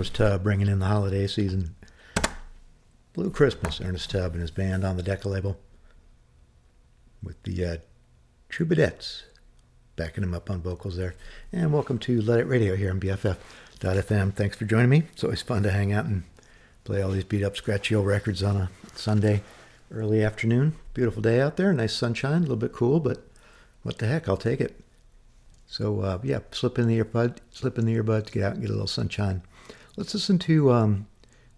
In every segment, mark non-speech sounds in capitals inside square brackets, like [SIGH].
Ernest Tubb bringing in the holiday season. Blue Christmas, Ernest Tubb and his band on the Decca label. With the uh, Troubadettes backing him up on vocals there. And welcome to Luddite Radio here on BFF.fm. Thanks for joining me. It's always fun to hang out and play all these beat up, scratchy old records on a Sunday early afternoon. Beautiful day out there, nice sunshine, a little bit cool, but what the heck, I'll take it. So uh, yeah, slip in the earbud, slip in the earbuds, get out and get a little sunshine. Let's listen to um,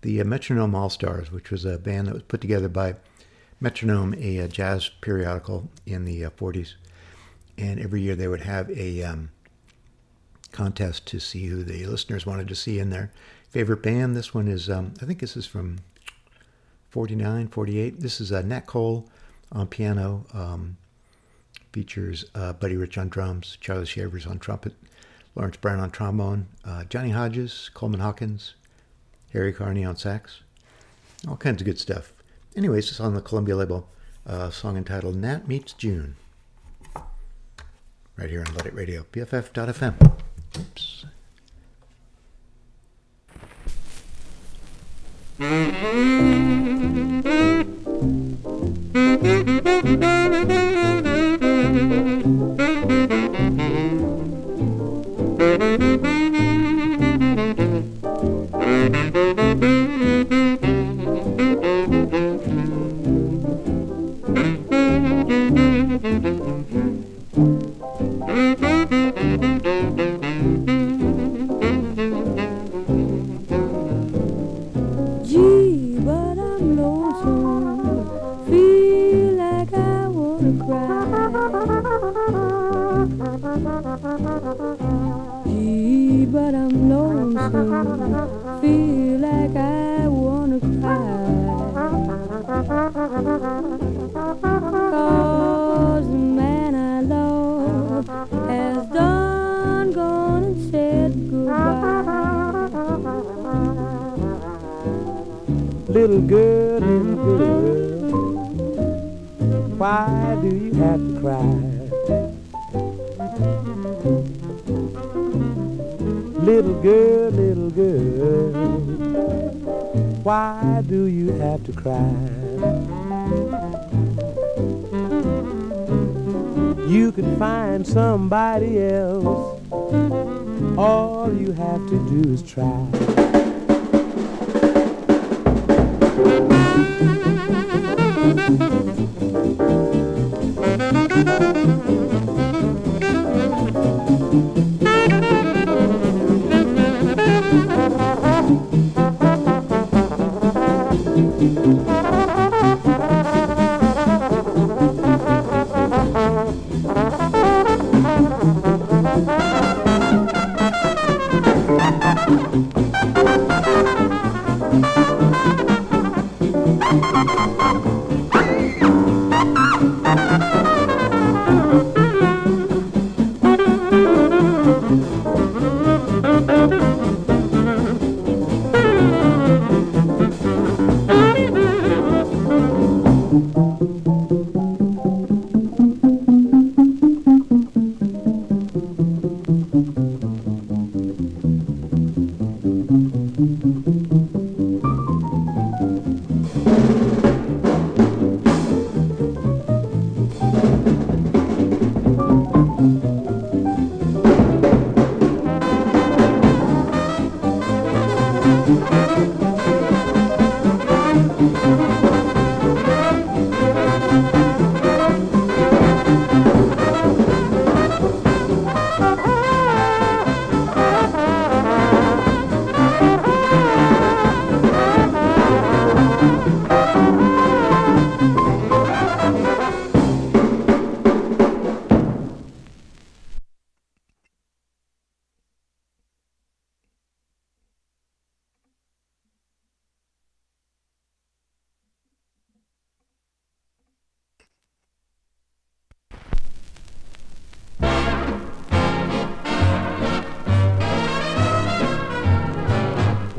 the uh, Metronome All Stars, which was a band that was put together by Metronome, a, uh jazz periodical in the uh, 40s. And every year they would have a um, contest to see who the listeners wanted to see in their favorite band. This one is, um, I think this is from 49, 48. This is uh, Nat Cole on piano. Um, features uh, Buddy Rich on drums, Charlie Shavers on trumpet, Lawrence Brown on trombone, uh, Johnny Hodges, Coleman Hawkins, Harry Carney on sax. All kinds of good stuff. Anyways, it's on the Columbia label, uh, song entitled Nat Meets June. Right here on Luddite Radio, BFF.fm. Oops.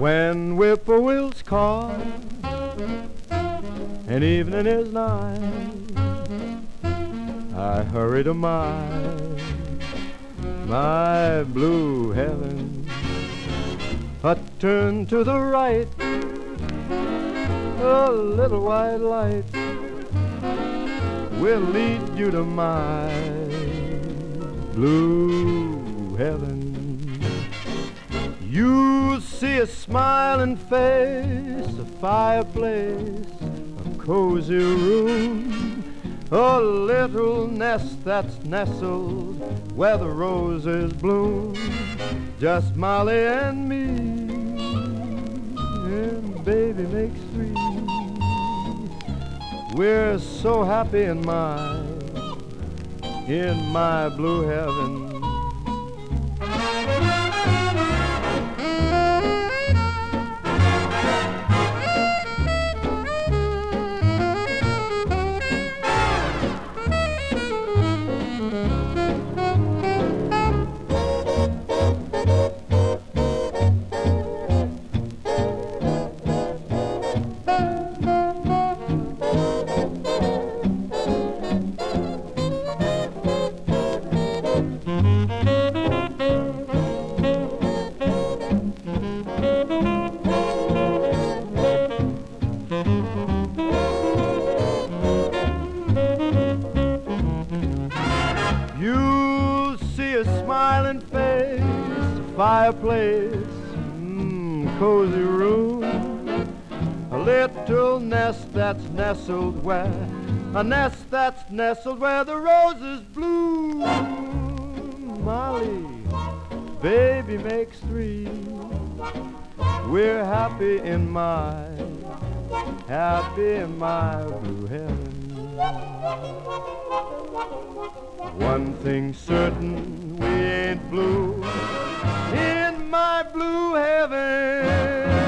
When whippoorwills call and evening is nigh, I hurry to my my blue heaven. I turn to the right, a little white light will lead you to my blue heaven. You see a smiling face, a fireplace, a cozy room, a little nest that's nestled where the roses bloom. Just Molly and me, and baby makes three. We're so happy in my, in my blue heaven. Nestled where, a nest that's nestled where the roses bloom. Molly, baby makes three. We're happy in my, happy in my blue heaven. One thing certain, we ain't blue in my blue heaven.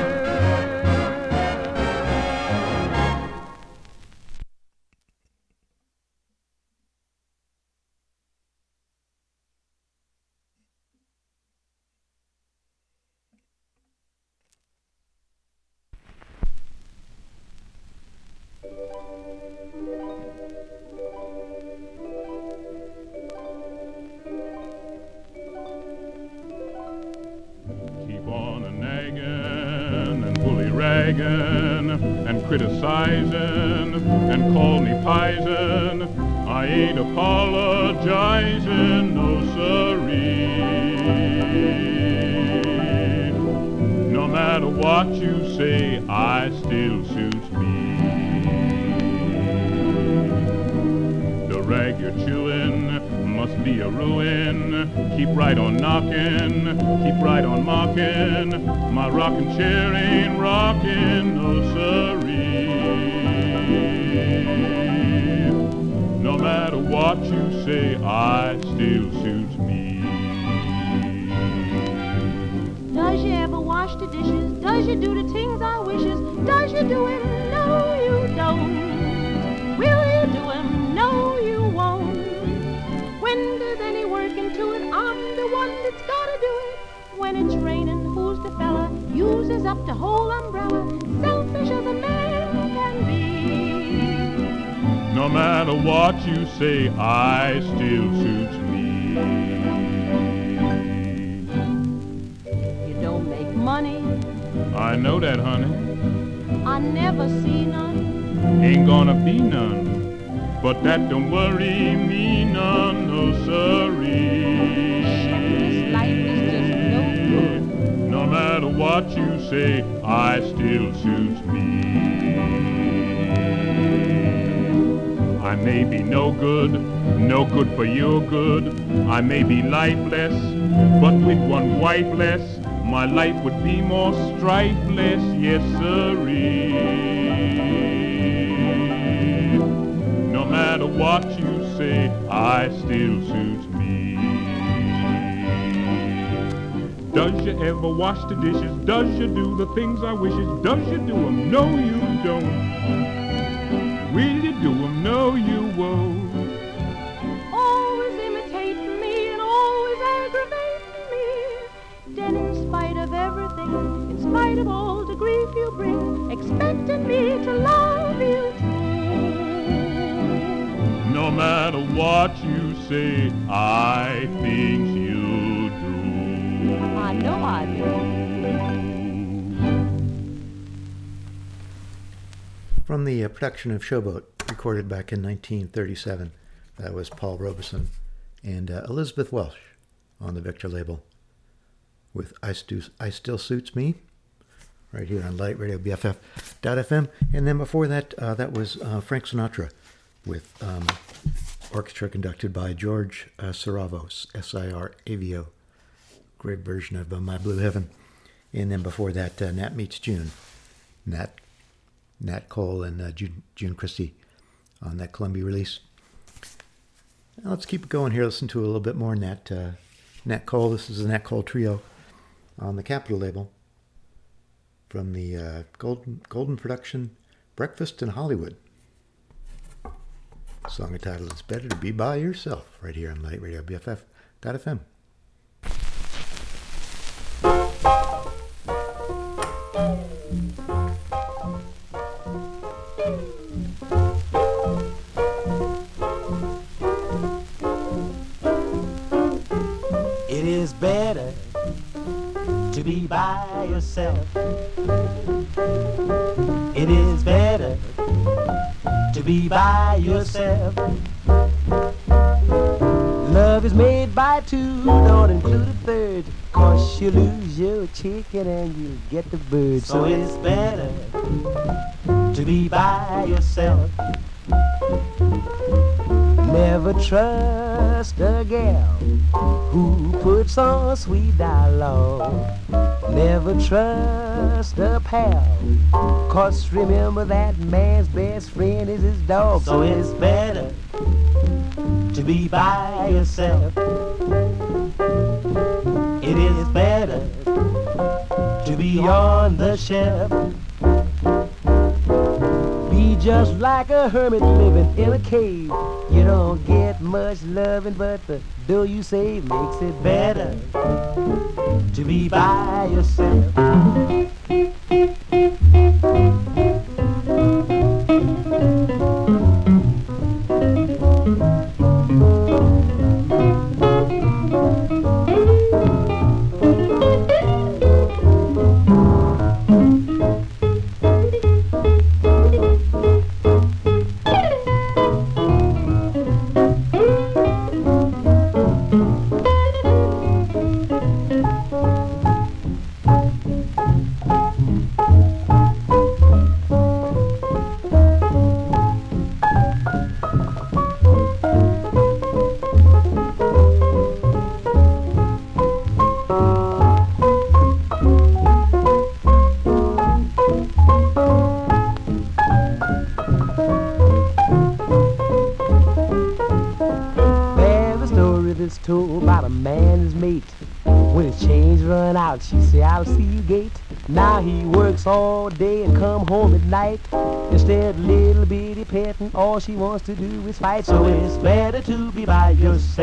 Criticizing and call me pison. I ain't apologizing, no siree. No matter what you say, I still suits me. The rag you're chewing must be a ruin. Keep right on knocking, keep right on mocking. My rocking chair ain't rocking, no siree. No matter what you say, I still suits me. Does you ever wash the dishes? Does you do the things I wishes? Does you do it? No, you don't. Will you do 'em? No, you won't. One that's gotta do it. When it's raining, who's the fella? Uses up the whole umbrella. Selfish as a man can be. No matter what you say, I still suits me. You don't make money. I know that, honey. I never see none. Ain't gonna be none. But that don't worry me none, no This what you say, I still suits me. I may be no good, no good for your good. I may be lifeless, but with one wife less, my life would be more strifeless, yes sirree. Eh. No matter what you say, I still suits me. Does you ever wash the dishes? Does you do the things I wishes? Does you do 'em? No, you don't. Will you do 'em? No, you won't. always imitate me and always aggravate me. Then in spite of everything, in spite of all the grief you bring, expecting me to love you true. No matter what you say, I think. I know I do. From the uh, production of Showboat, recorded back in 1937, that was Paul Robeson and uh, Elisabeth Welch on the Victor label with I, I Still Suits Me, right here on Luddite Radio BFF.FM. And then before that, uh, that was uh, Frank Sinatra with um, orchestra conducted by George uh, Siravos, S-I-R-A-V-O. Great version of uh, My Blue Heaven. And then before that, uh, Nat Meets June. Nat Nat Cole and uh, June, June Christy on that Columbia release. Now let's keep it going here. Listen to a little bit more Nat uh, Nat Cole. This is the Nat Cole trio on the Capitol label from the uh, Golden Golden production Breakfast in Hollywood. Song entitled "It's Better to Be by Yourself" right here on Luddite Radio BFF.FM. It is better to be by yourself. It is better to be by yourself. Love is made by two, don't include a third. Cause you lose your chicken and you get the bird. So it's better to be by yourself. Never trust a gal who puts on sweet dialogue. Never trust a pal, cause remember that man's best friend is his dog. So it's better to be by yourself. It is better to be on the shelf. Just like a hermit living in a cave. You don't get much loving, but the dough you save makes it better to be by yourself. to do is fight, so it's better to be by yourself.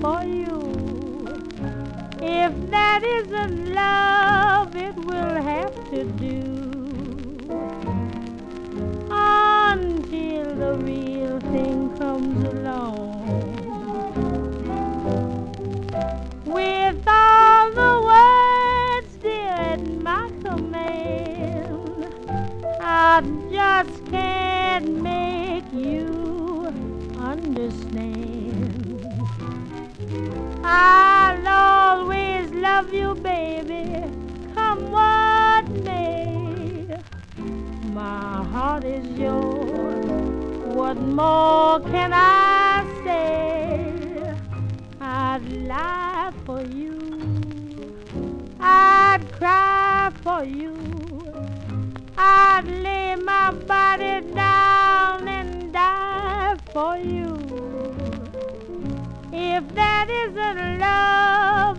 for you. If that isn't love. I'll always love you, baby, come what may. My heart is yours. What more can I say? I'd lie for you. I'd cry for you. I'd lay my body down. if that isn't love.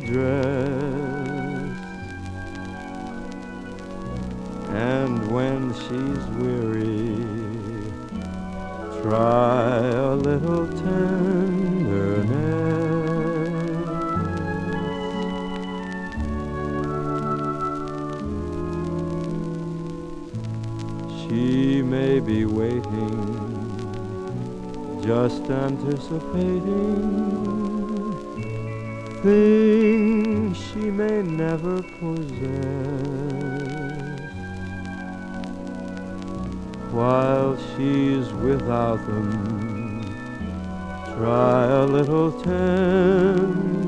dress. And when she's weary, try a little tenderness. She may be waiting just anticipating things. Never possess. While she's without them, try a little tenderness.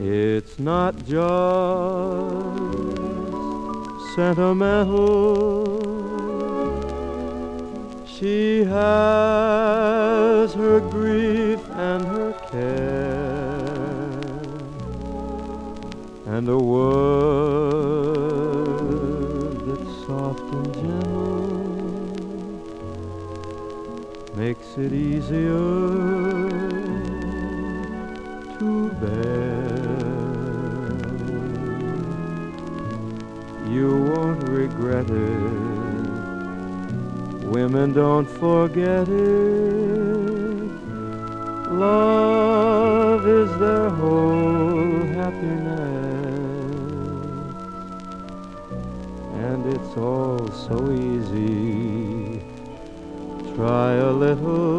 It's not just sentimental. She has. It easier to bear. You won't regret it. Women don't forget it. Love is their whole happiness. And it's all so easy. Try a little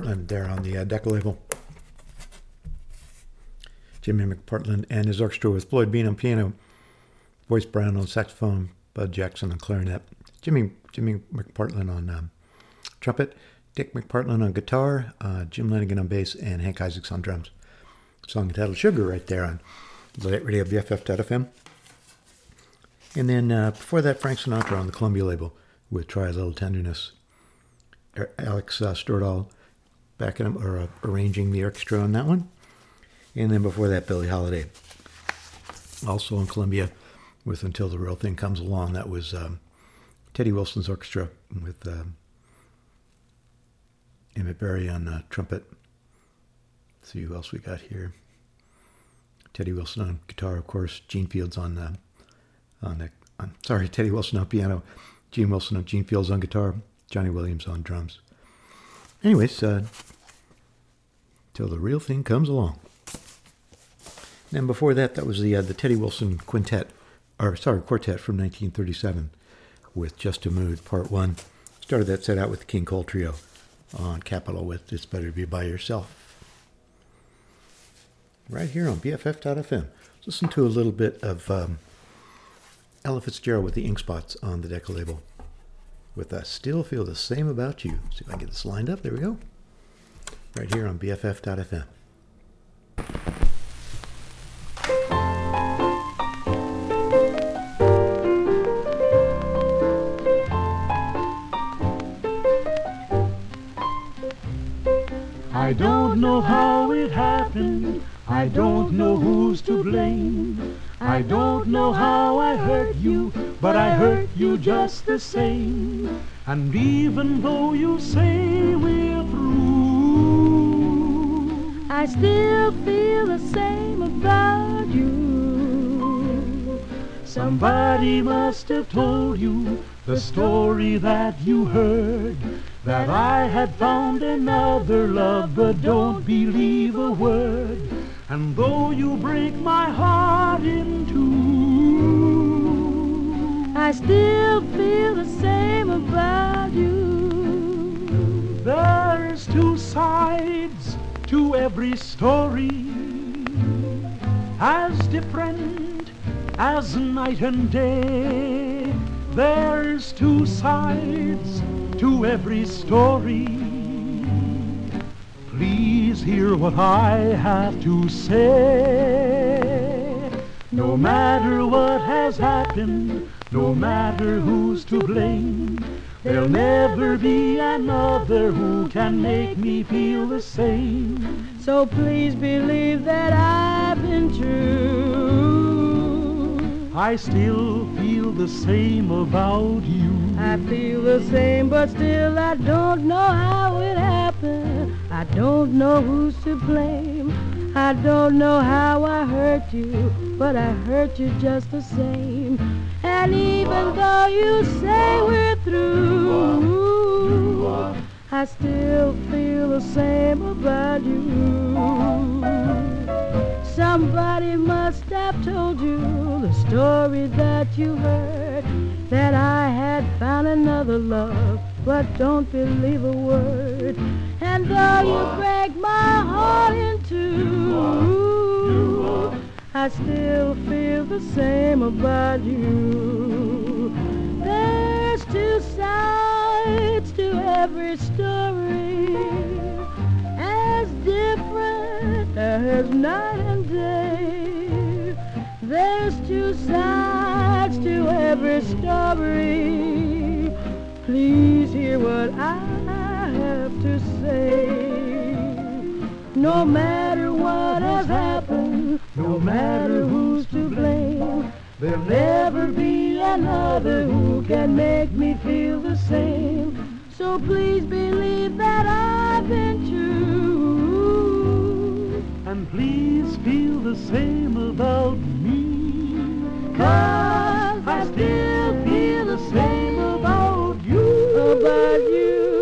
McPartland there on the uh, Decca label. Jimmy McPartland and his orchestra with Floyd Bean on piano, Boyce Brown on saxophone, Bud Jackson on clarinet, Jimmy Jimmy McPartland on um, trumpet, Dick McPartland on guitar, uh, Jim Lanigan on bass, and Hank Isaacs on drums. Song entitled Sugar right there on the Luddite Radio BFF.fm. And then uh, before that, Frank Sinatra on the Columbia label with Try a Little Tenderness. Er- Alex uh, Stordahl backing him or uh, arranging the orchestra on that one. And then before that, Billie Holiday, also on Columbia, with Until the Real Thing Comes Along. That was um, Teddy Wilson's orchestra with um, Emmett Berry on uh, trumpet. Let's see who else we got here. Teddy Wilson on guitar, of course. Gene Fields on uh, on the on, sorry, [LAUGHS] Teddy Wilson on piano, Gene Wilson on Gene Fields on guitar, Johnny Williams on drums. Anyways, uh, till the real thing comes along. And before that, that was the uh, the Teddy Wilson Quintet, or sorry, Quartet from 1937, with Just a Mood Part One. Started that set out with the King Cole Trio on Capitol with "It's Better to Be by Yourself." Right here on BFF.fm. Listen to a little bit of um, Ella Fitzgerald with the Ink Spots on the Decca label. With I Still Feel the Same About You. See if I can get this lined up. There we go. Right here on BFF.fm. I don't know how it happened. I don't know who's to blame. I don't know how I hurt you, but I hurt you just the same. And even though you say we're through, I still feel the same about you. somebody must have told you the story that you heard. That I had found another love, but don't believe a word. And though you break my heart in two, I still feel the same about you. There's two sides to every story, as different as night and day. There's two sides to every story. Please hear what I have to say. No matter what has happened, no matter who's to blame, there'll never be another who can make me feel the same. So please believe that I've been true. I still feel the same about you. I feel the same, but still I don't know how it happened. Don't know who's to blame. I don't know how I hurt you, but I hurt you just the same. And even though you say we're through, I still feel the same about you. Somebody must have told you the story that you heard that I had found another love, but don't believe a word. And though you break my heart in two, I still feel the same about you. There's two sides to every story, as different as night and day. There's two sides to every story. Please hear what I No matter what has happened, no matter who's to blame, there'll never be another who can make me feel the same. So please believe that I've been true. And please feel the same about me. Cause I still feel the same about you. about you,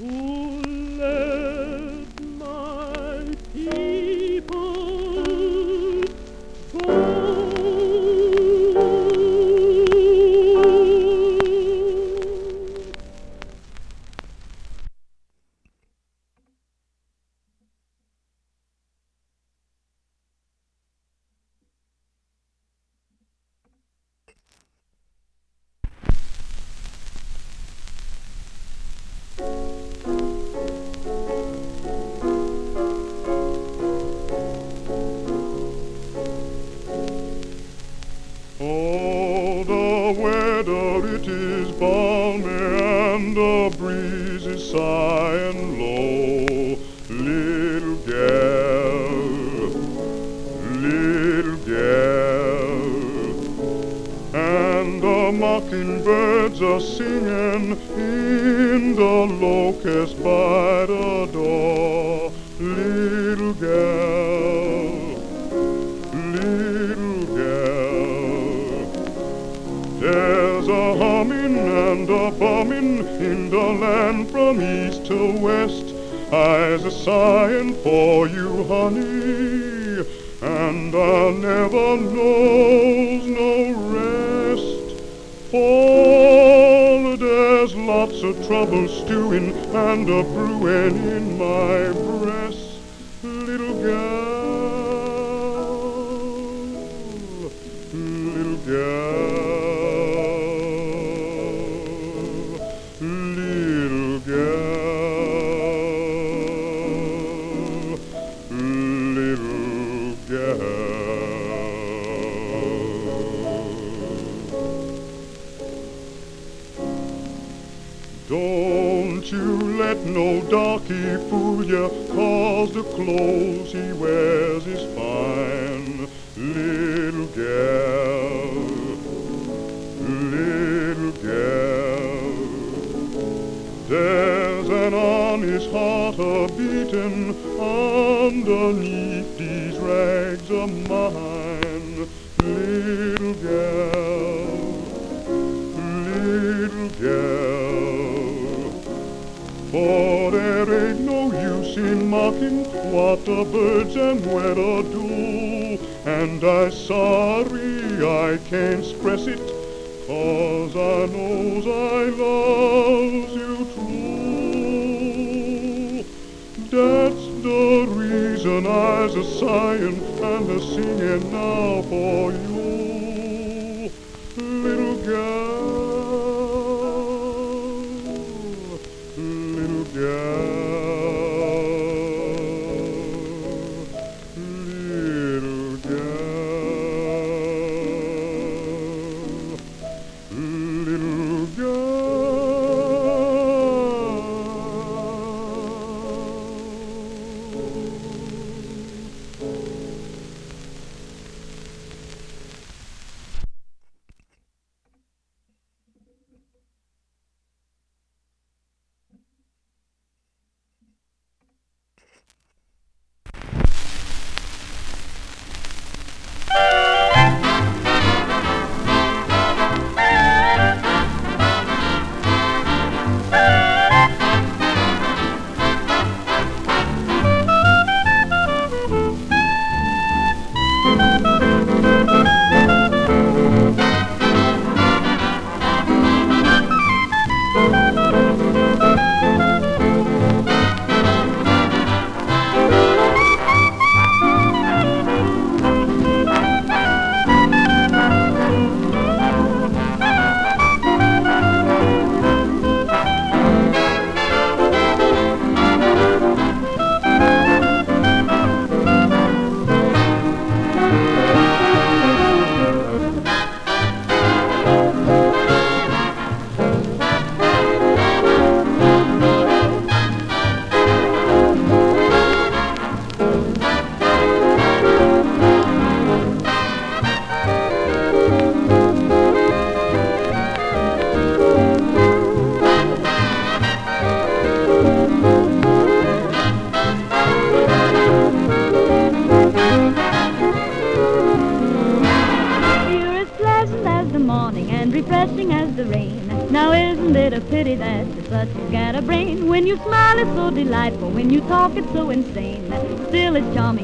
Pharaoh.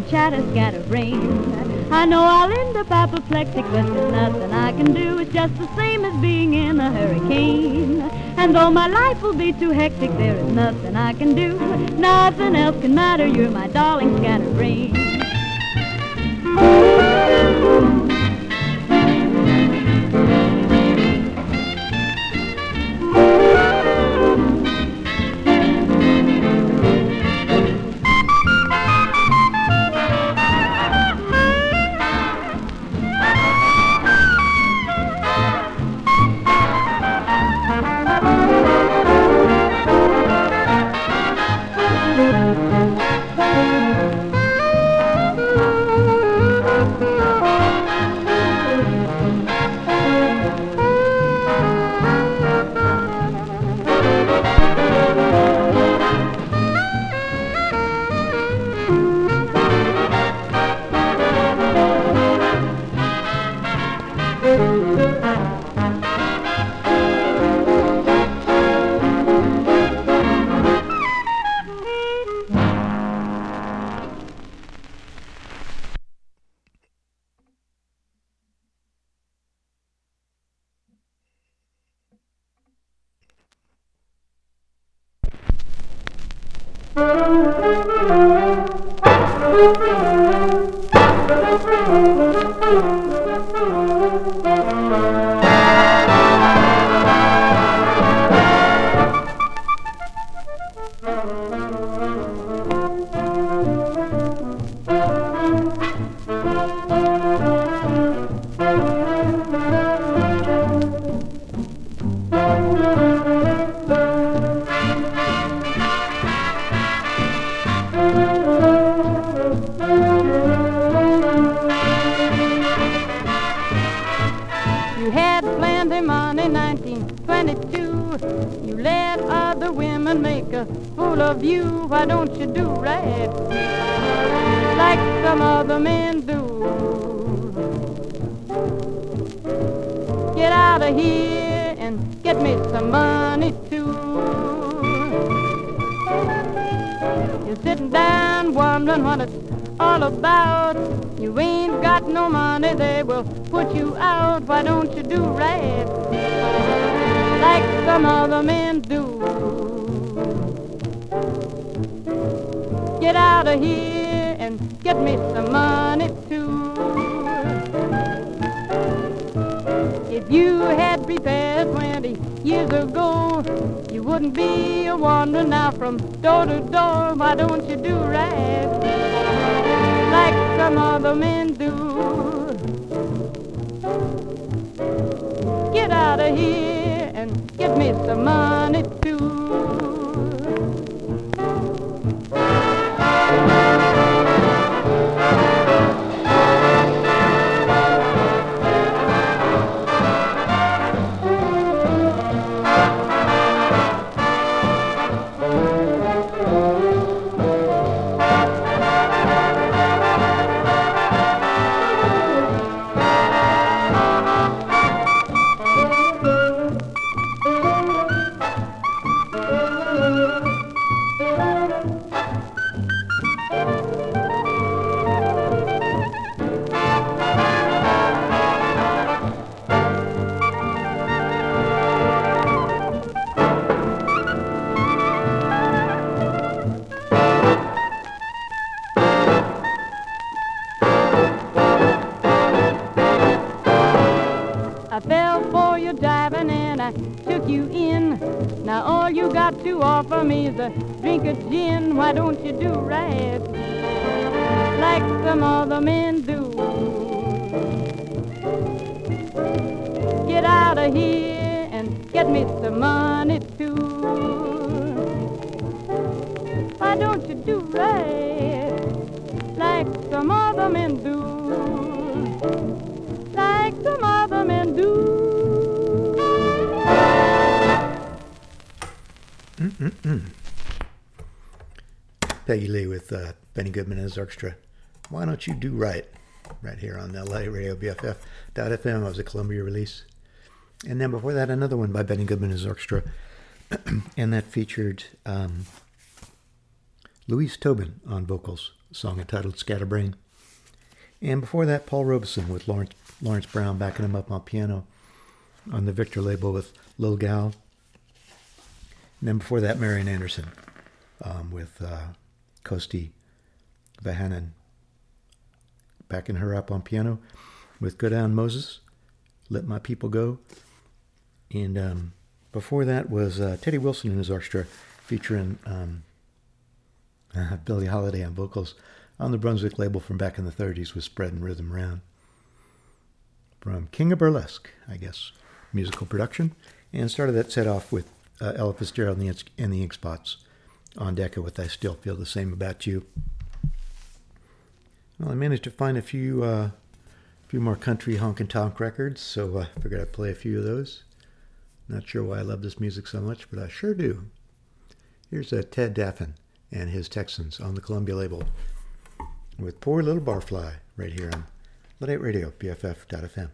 chatter, scatterbrain. I know I'll end up apoplectic, but there's nothing I can do. It's just the same as being in a hurricane. And though my life will be too hectic, there is nothing I can do. Nothing else can matter. You're my darling get me some money too. You're sitting down wondering what it's all about. You ain't got no money, they will put you out. Why don't you do right like some other men do? Get out of here and get me some money too. If you had prepared 20 years ago, you wouldn't be a wandering now from door to door. Why don't you do right like some other men do? Get out of here and give me some money Orchestra. Why don't you do right? Right here on Luddite Radio BFF.FM. It was a Columbia release. And then before that, another one by Benny Goodman and his orchestra. [CLEARS THROAT] and that featured um, Louise Tobin on vocals, song entitled Scatterbrain. And before that, Paul Robeson with Lawrence, Lawrence Brown backing him up on piano on the Victor label with Lil Gal. And then before that, Marian Anderson um, with uh, Kosti Vehanen backing her up on piano with Go Down Moses, Let My People Go. And um, before that was uh, Teddy Wilson and his orchestra featuring um, Billie Holiday on vocals on the Brunswick label from back in the 30s with Spreading Rhythm Round. From King of Burlesque, I guess, musical production. And started that set off with uh, Ella Fitzgerald and the, and the Ink Spots on Decca with I Still Feel the Same About You. Well, I managed to find a few uh, few more country honk and tonk records, so I figured I'd play a few of those. Not sure why I love this music so much, but I sure do. Here's uh, Ted Daffan and his Texans on the Columbia label with Poor Little Barfly right here on Luddite Radio, BFF.fm.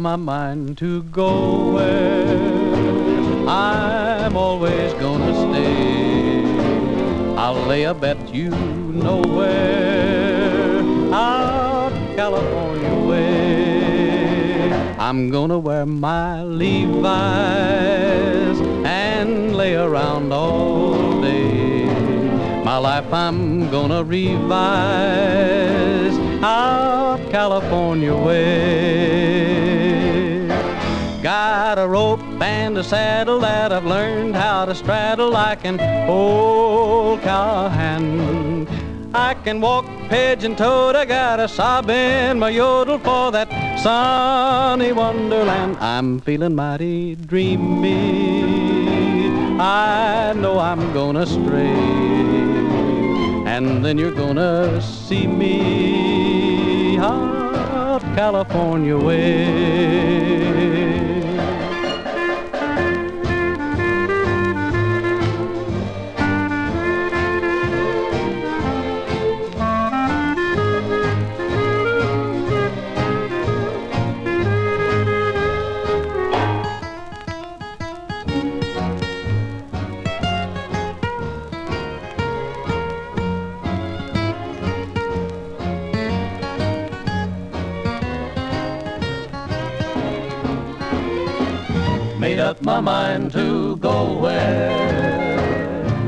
My mind to go where I'm always gonna stay. I'll lay a bet you know where out California way. I'm gonna wear my Levi's and lay around all day. My life I'm gonna revise out California way. Got a rope and a saddle that I've learned how to straddle. I can hold cow hand. I can walk pigeon toed. I got a sob in my yodel for that sunny wonderland. I'm feeling mighty dreamy. I know I'm gonna stray. And then you're gonna see me out California way. Made up my mind to go where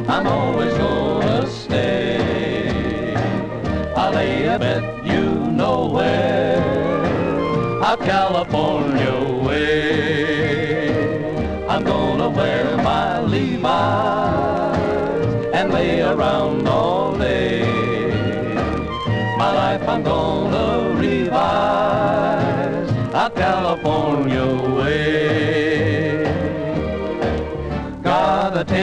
I'm always gonna stay. I'll lay a bet you know where out California way. I'm gonna wear my Levi's and lay around all day. My life I'm gonna revise out California way.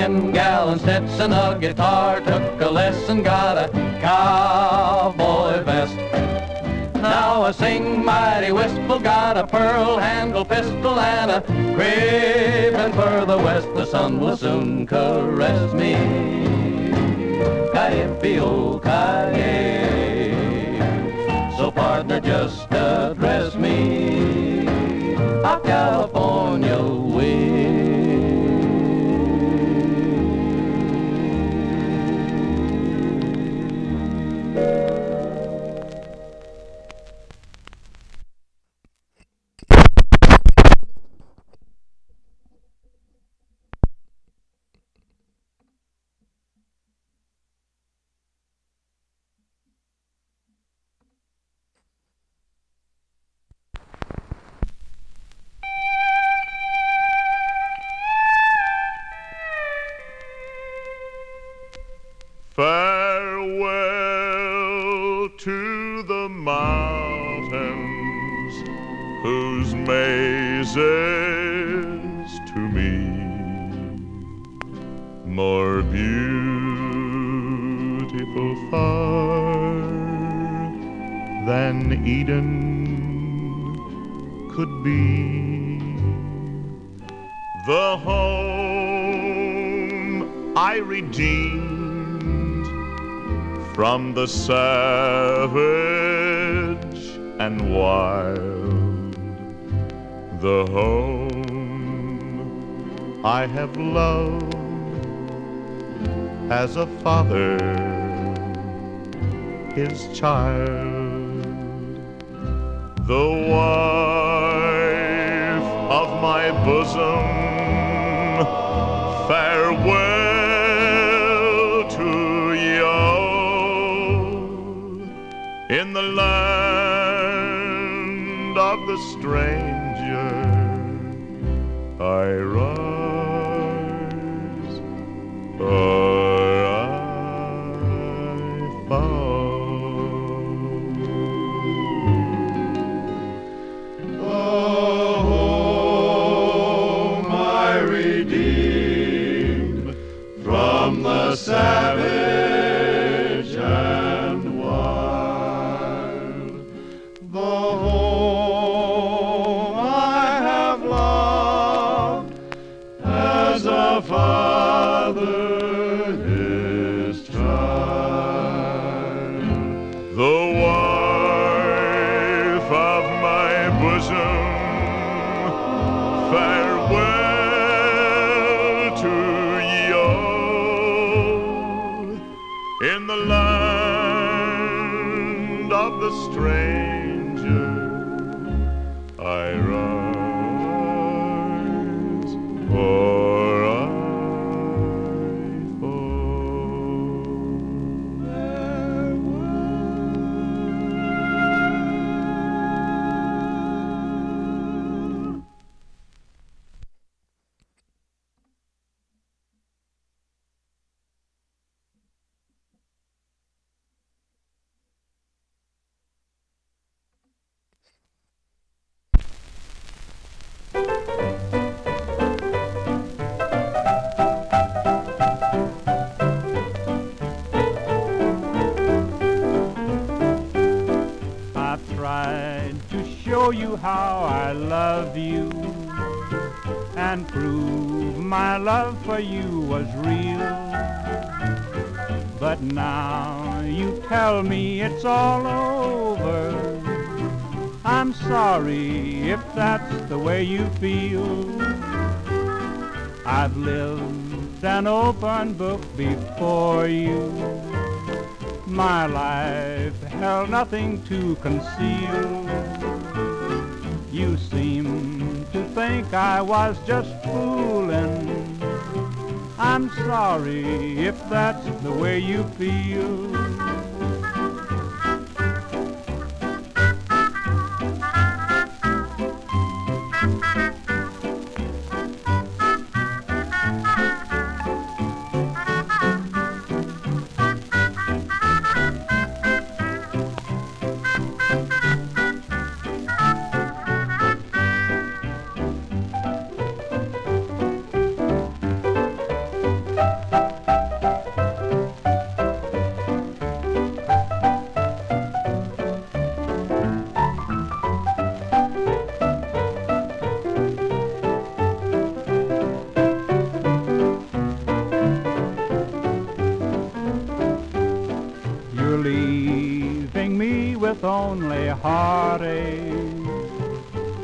Ten gallon Stetson, a guitar, took a lesson, got a cowboy vest. Now I sing mighty wistful, got a pearl handle pistol and a craving for the west. The sun will soon caress me. Ki-fi-o-ki-yay. So partner, just address me. A California way. Child. The way you feel. I've lived an open book before you. My life held nothing to conceal. You seem to think I was just fooling. I'm sorry if that's the way you feel. Heartache,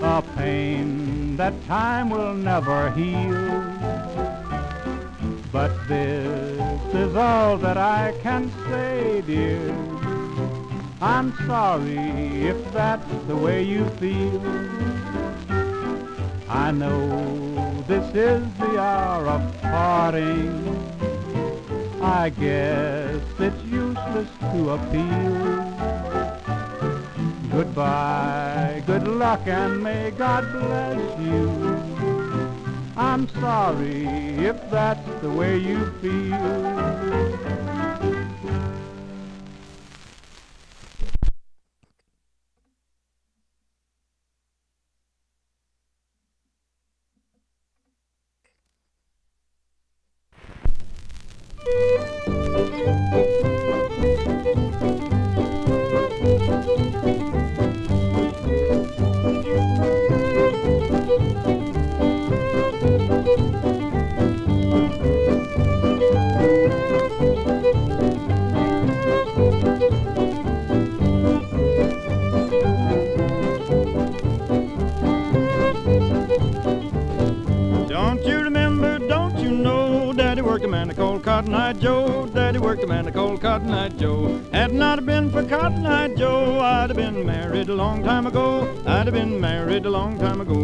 a pain that time will never heal. But this is all that I can say, dear. I'm sorry if that's the way you feel. I know this is the hour of parting. I guess it's useless to appeal. Goodbye, good luck, and may God bless you. I'm sorry if that's the way you feel. Long time ago.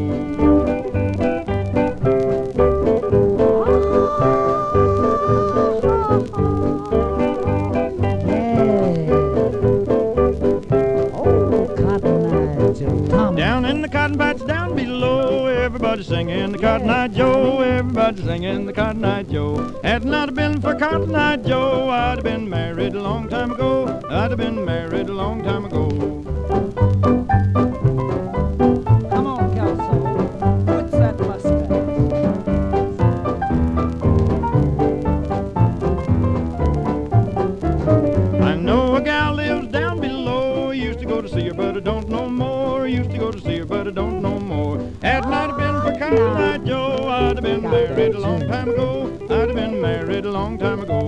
Down in the cotton patch down below, everybody singing the Cotton Eye Joe. Everybody singing the Cotton Eye Joe. Had not been for Cotton Eye Joe, I'd have been married a long time ago. I'd have been married a long time ago. Married a long time ago. I'd have been married a long time ago.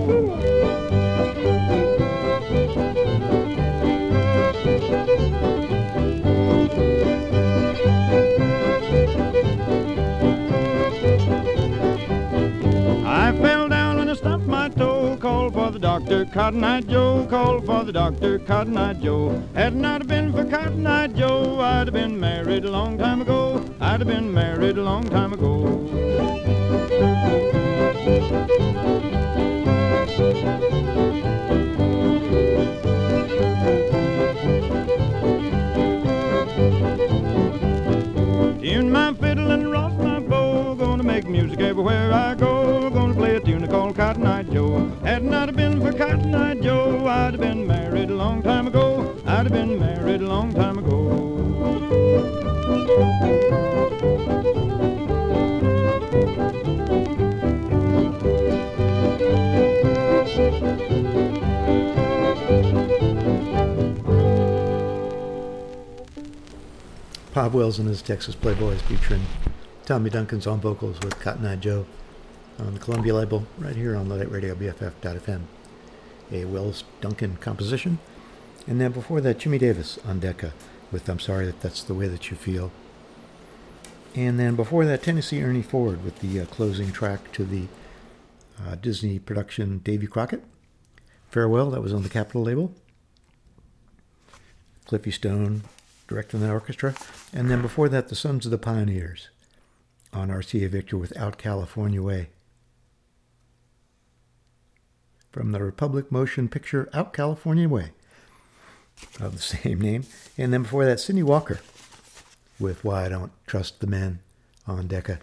I fell down when I stubbed my toe. Called for the doctor, Cotton Eye Joe. Called for the doctor, Cotton Eye Joe. Had not been for Cotton Eye Joe, I'd have been married a long time ago. I'd have been married a long time ago. Cotton Eye Joe. Had not have been for Cotton Eye Joe, I'd have been married a long time ago. I'd have been married a long time ago. Bob Wills and his Texas Playboys featuring Tommy Duncan's on vocals with Cotton Eye Joe on the Columbia label here on Luddite Radio BFF.fm. A Wills Duncan composition. And then before that, Jimmy Davis on Decca with I'm Sorry That That's the Way That You Feel. And then before that, Tennessee Ernie Ford with the uh, closing track to the uh, Disney production Davy Crockett. Farewell, that was on the Capitol label. Cliffy Stone directing the orchestra. And then before that, the Sons of the Pioneers on RCA Victor with Out California Way. From the Republic Motion picture Out California Way of the [LAUGHS] same name. And then before that, Cindy Walker with Why I Don't Trust the Men on Decca.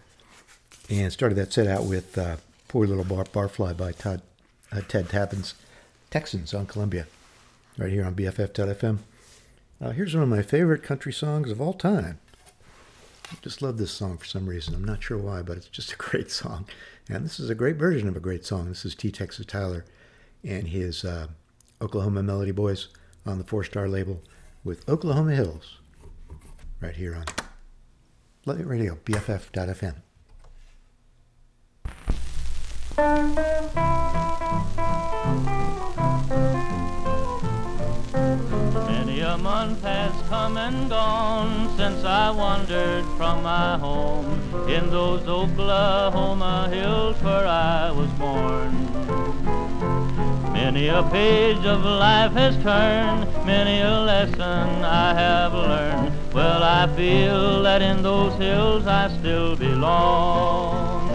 And started that set out with uh, Poor Little Bar- Barfly by Todd, uh, Ted Daffan's, Texans on Columbia, right here on BFF.fm. Uh, here's one of my favorite country songs of all time. I just love this song for some reason. I'm not sure why, but it's just a [LAUGHS] great song. And this is a great version of a great song. This is T. Texas Tyler and his uh, Oklahoma Melody Boys on the four star label with Oklahoma Hills right here on Luddite Radio, BFF.fm. Many a month has come and gone since I wandered from my home in those Oklahoma hills where I was born. Many a page of life has turned, many a lesson I have learned. Well, I feel that in those hills I still belong.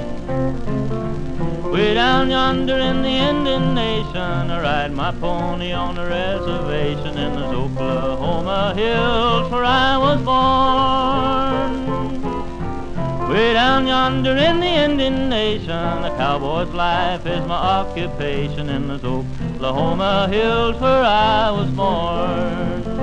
Way down yonder in the Indian Nation, I ride my pony on a reservation in those Oklahoma hills where I was born. Way down yonder in the Indian Nation, a cowboy's life is my occupation in those Oklahoma hills where I was born.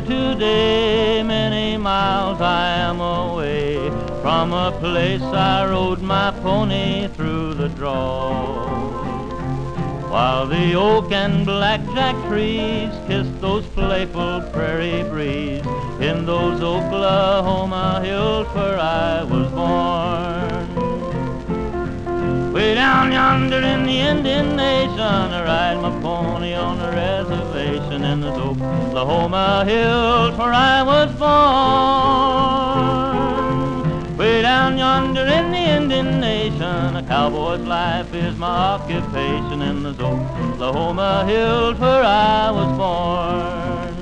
Today, many miles I am away from a place I rode my pony through the draw. While the oak and blackjack trees kiss those playful prairie breeze in those Oklahoma hills where I was born. Way down yonder in the Indian Nation, I ride my pony on a reservation in the Oklahoma hills where I was born. Way down yonder in the Indian Nation, a cowboy's life is my occupation in the Oklahoma hills where I was born.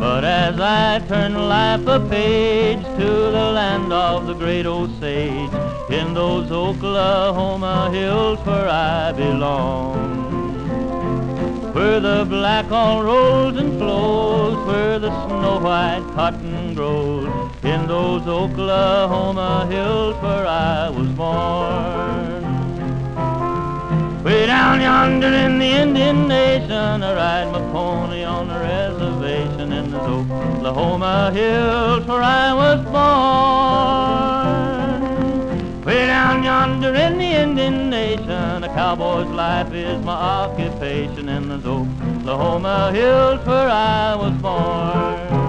But as I turn life a page to the land of the great Osage, in those Oklahoma hills where I belong, where the black all rolls and flows, where the snow white cotton grows, in those Oklahoma hills where I was born. Way down yonder in the Indian Nation, I ride my pony on the reservation in the Oklahoma hills where I was born. Way down yonder in the Indian Nation, a cowboy's life is my occupation in the Oklahoma hills where I was born.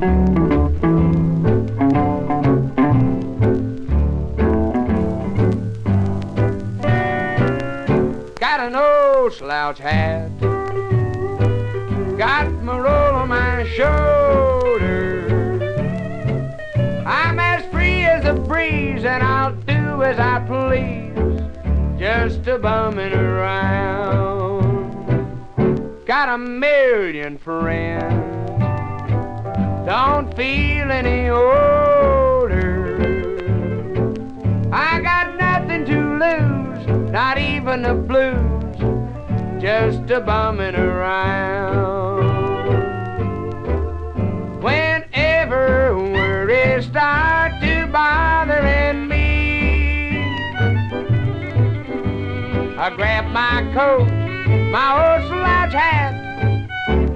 Got an old slouch hat. Got my roll on my shoulder. I'm as free as a breeze and I'll do as I please. Just a bumming around. Got a million friends. Don't feel any older. I got nothing to lose, not even the blues, just a bumming around. Whenever worries start to bothering me, I grab my coat, my old slouch hat,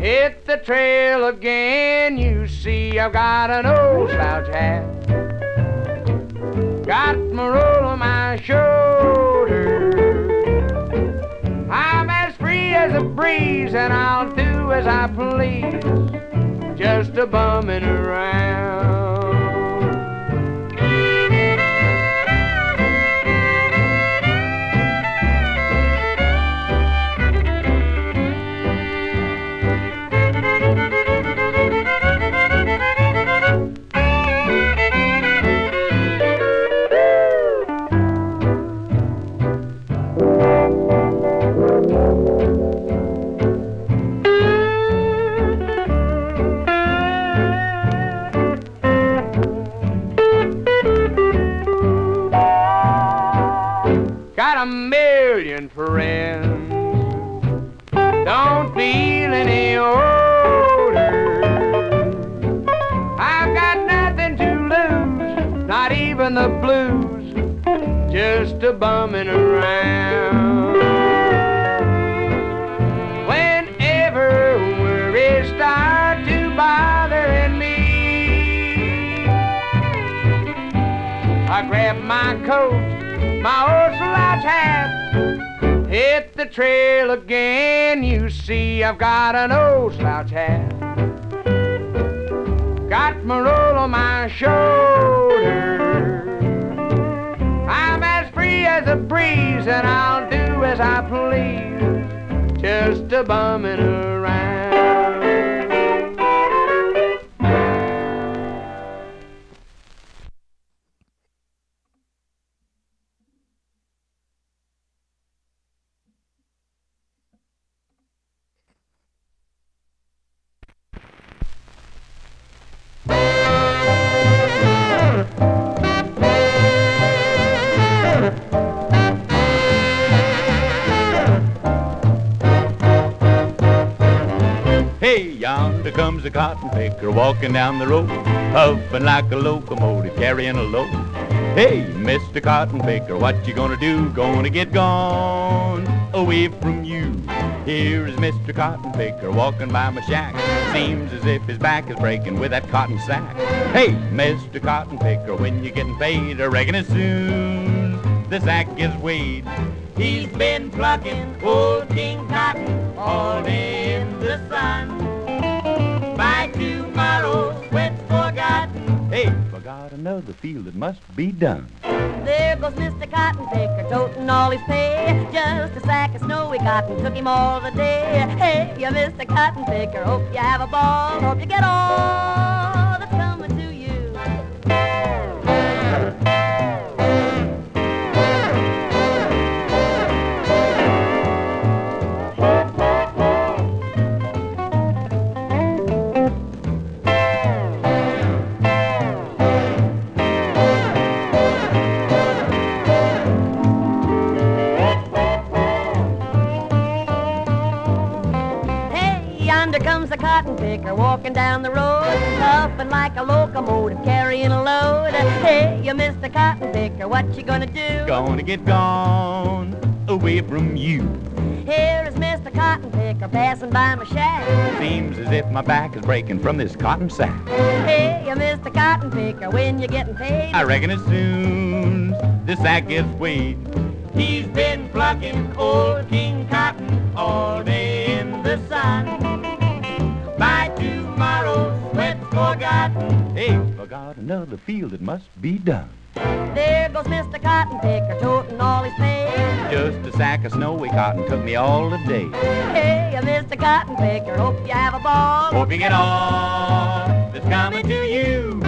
hit the trail again. You see, I've got an old slouch hat. Got my roll on my shoulder. I'm as free as a breeze, and I'll do as I please. Just a bumming around. Just bumming around. Whenever worries start to bothering me, I grab my coat my old slouch hat. Hit the trail again, you see I've got an old slouch hat. Got my roll on my shoulder. As a breeze and I'll do as I please. Just a bumming around. A cotton picker walking down the road, puffing like a locomotive, carrying a load. Hey, Mr. Cotton Picker, what you gonna do? Gonna get gone away from you. Here is Mr. Cotton Picker walking by my shack. Seems as if his back is breaking with that cotton sack. Hey, Mr. Cotton Picker, when you getting paid? I reckon as soon the sack is weighed. He's been plucking old King Cotton all day in the sun. Hey, forgot another field that must be done. There goes Mr. Cotton Picker, toting all his pay. Just a sack of snowy cotton took him all the day. Hey, you Mr. Cotton Picker, hope you have a ball. Hope you get all picker walking down the road, puffing like a locomotive, carrying a load. Hey, you Mr. Cotton Picker, what you gonna do? Gonna get gone away from you. Here is Mr. Cotton Picker passing by my shack. Seems as if my back is breaking from this cotton sack. Hey, you Mr. Cotton Picker, when you getting paid? I reckon as soon this sack gets weighed. He's been plucking old King Cotton all day in the sun. Forgotten. Hey, forgot another field that must be done. There goes Mr. Cotton Picker, toting all his pay. Just a sack of snowy cotton took me all the day. Hey, Mr. Cotton Picker, hope you have a ball. Hope you get all that's coming to you.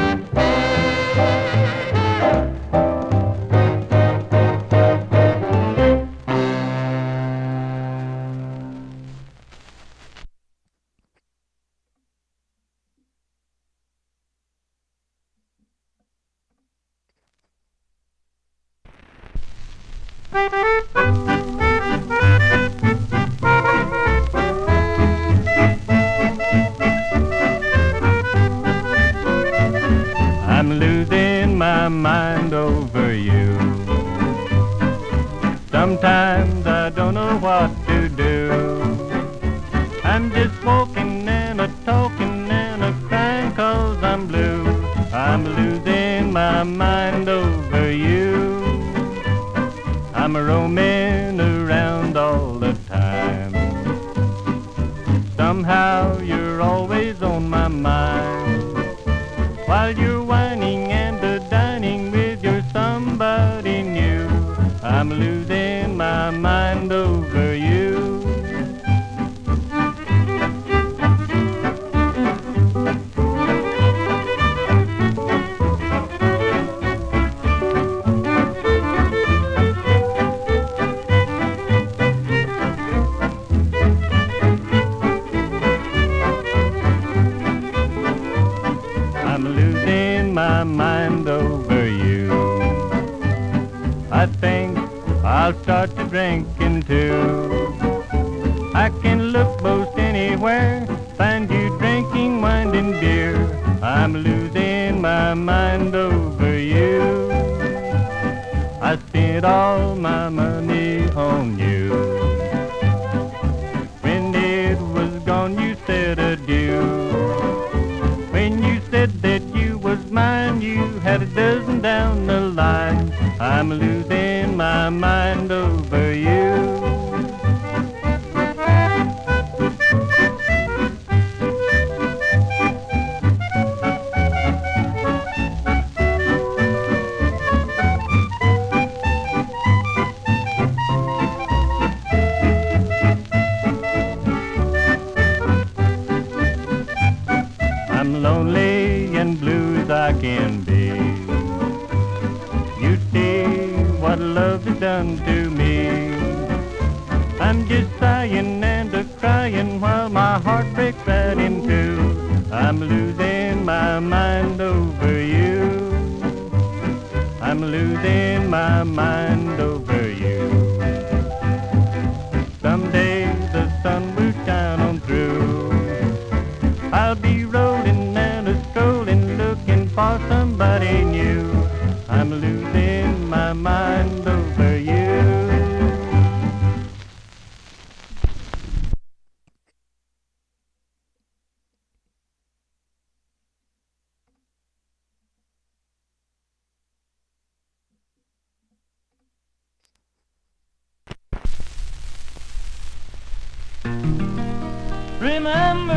I'm losing my mind over you. Sometimes I don't know what to do. I'm just walking and a talking and a crying cause I'm blue. I'm losing my mind over you. I'm a roaming around all the time. Somehow you're always on my mind. While you're whining and a dining with your somebody new, I'm losing my mind over drinking too. I can look most anywhere, find you drinking wine and beer. I'm losing my mind over you. I spent all my money on you. When it was gone, you said adieu. When you said that you was mine, you had a dozen down the line. I'm losing my mind over my mind Remember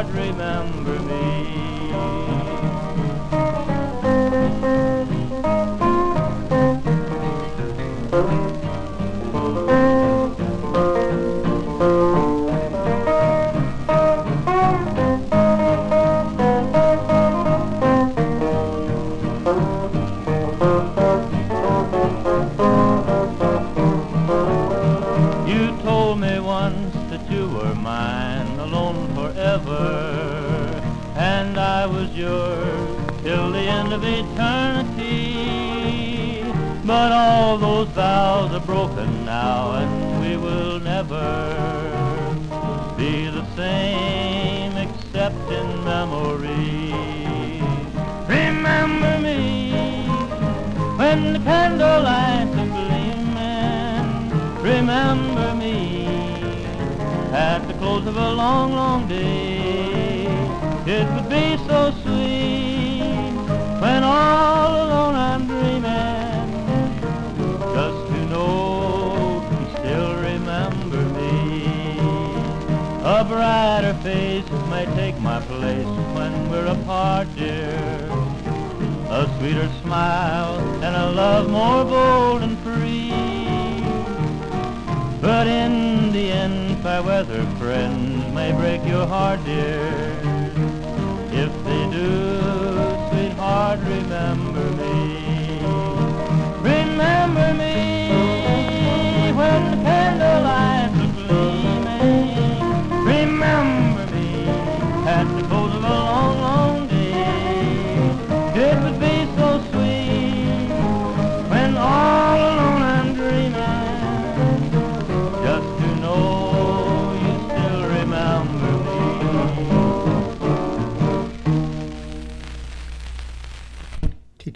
Sweetheart, remember me. End of eternity. But all those vows are broken now, and we will never be the same except in memory. Remember me when the candlelights are gleaming. Remember me at the close of a long, long day. It would be so sweet all alone I'm dreaming just to know you still remember me. A brighter face may take my place when we're apart, dear. A sweeter smile and a love more bold and free. But in the end, fair weather friends may break your heart, dear. Remember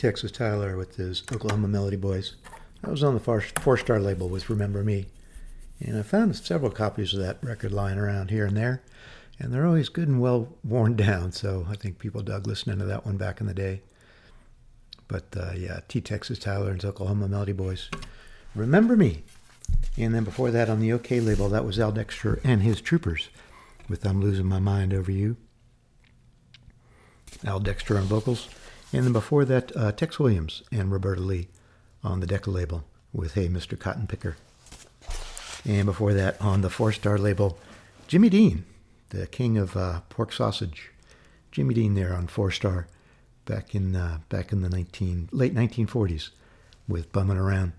Texas Tyler with his Oklahoma Melody Boys. That was on the four, four star label with Remember Me. And I found several copies of that record lying around here and there. And they're always good and well worn [LAUGHS] down. So I think people dug listening to that one back in the day. But uh, yeah, T. Texas Tyler and his Oklahoma Melody Boys. Remember Me. And then before that on the OK label, that was Al Dexter and his Troopers with I'm Losing My Mind Over You. Al Dexter on vocals. And then before that, uh, Tex Williams and Roberta Lee on the Decca label with Hey Mr. Cotton Picker. And before that, on the four star label, Jimmy Dean, the king of uh, pork sausage. Jimmy Dean there on four star back in uh, back in the 19, late 1940s with Bumming Around.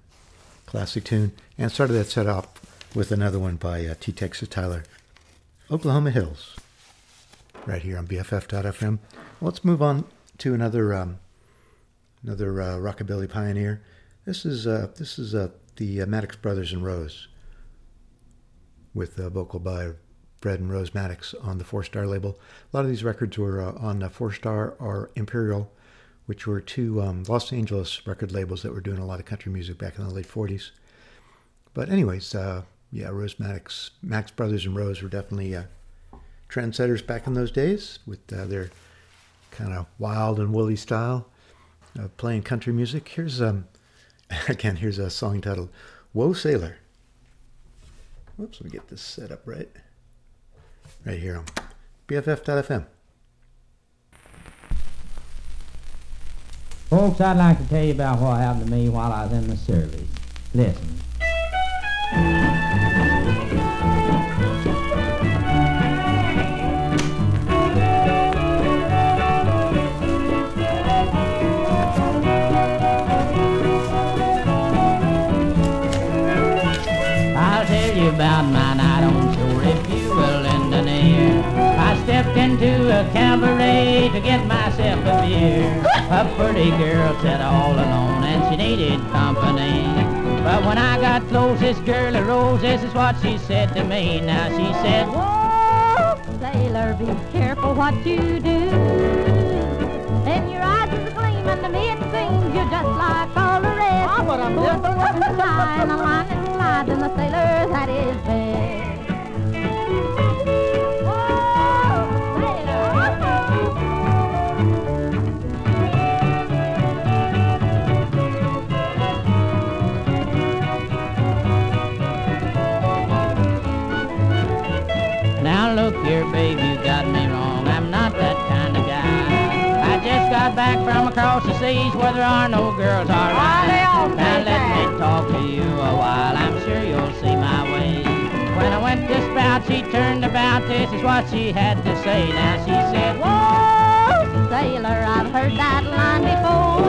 Classic tune. And started that set off with another one by uh, T. Texas Tyler. Oklahoma Hills. Right here on BFF.FM. Let's move on to another um, another uh, rockabilly pioneer. This is uh, this is uh, the uh, Maddox Brothers and Rose, with a vocal by Fred and Rose Maddox on the Four Star label. A lot of these records were uh, on uh, Four Star or Imperial, which were two um, Los Angeles record labels that were doing a lot of country music back in the late '40s. But anyways, uh, yeah, Rose Maddox, Max Brothers and Rose were definitely uh, trendsetters back in those days with uh, their kind of wild and woolly style playing country music. Here's um [LAUGHS] again here's a song titled "Whoa Sailor." Whoops, let me get this set up right. Right here on BFF.FM. Folks, I'd like to tell you about what happened to me while I was in the service. Listen. To get myself a beer. A pretty girl sat all alone and she needed company. But when I got close, this girl arose, this is what she said to me. Now she said, Whoa, sailor, be careful what you do. In your eyes is a gleam, and to me it seems you're just like all the rest. Ah, but I'm Who's different. the one to shine, a line that slides, and the sailor's at his best. Back from across the seas where there are no girls are all right. Now let me talk to you a while. I'm sure you'll see my way. When I went to spout, she turned about. This is what she had to say. Now she said, Whoa, sailor, I've heard that line before.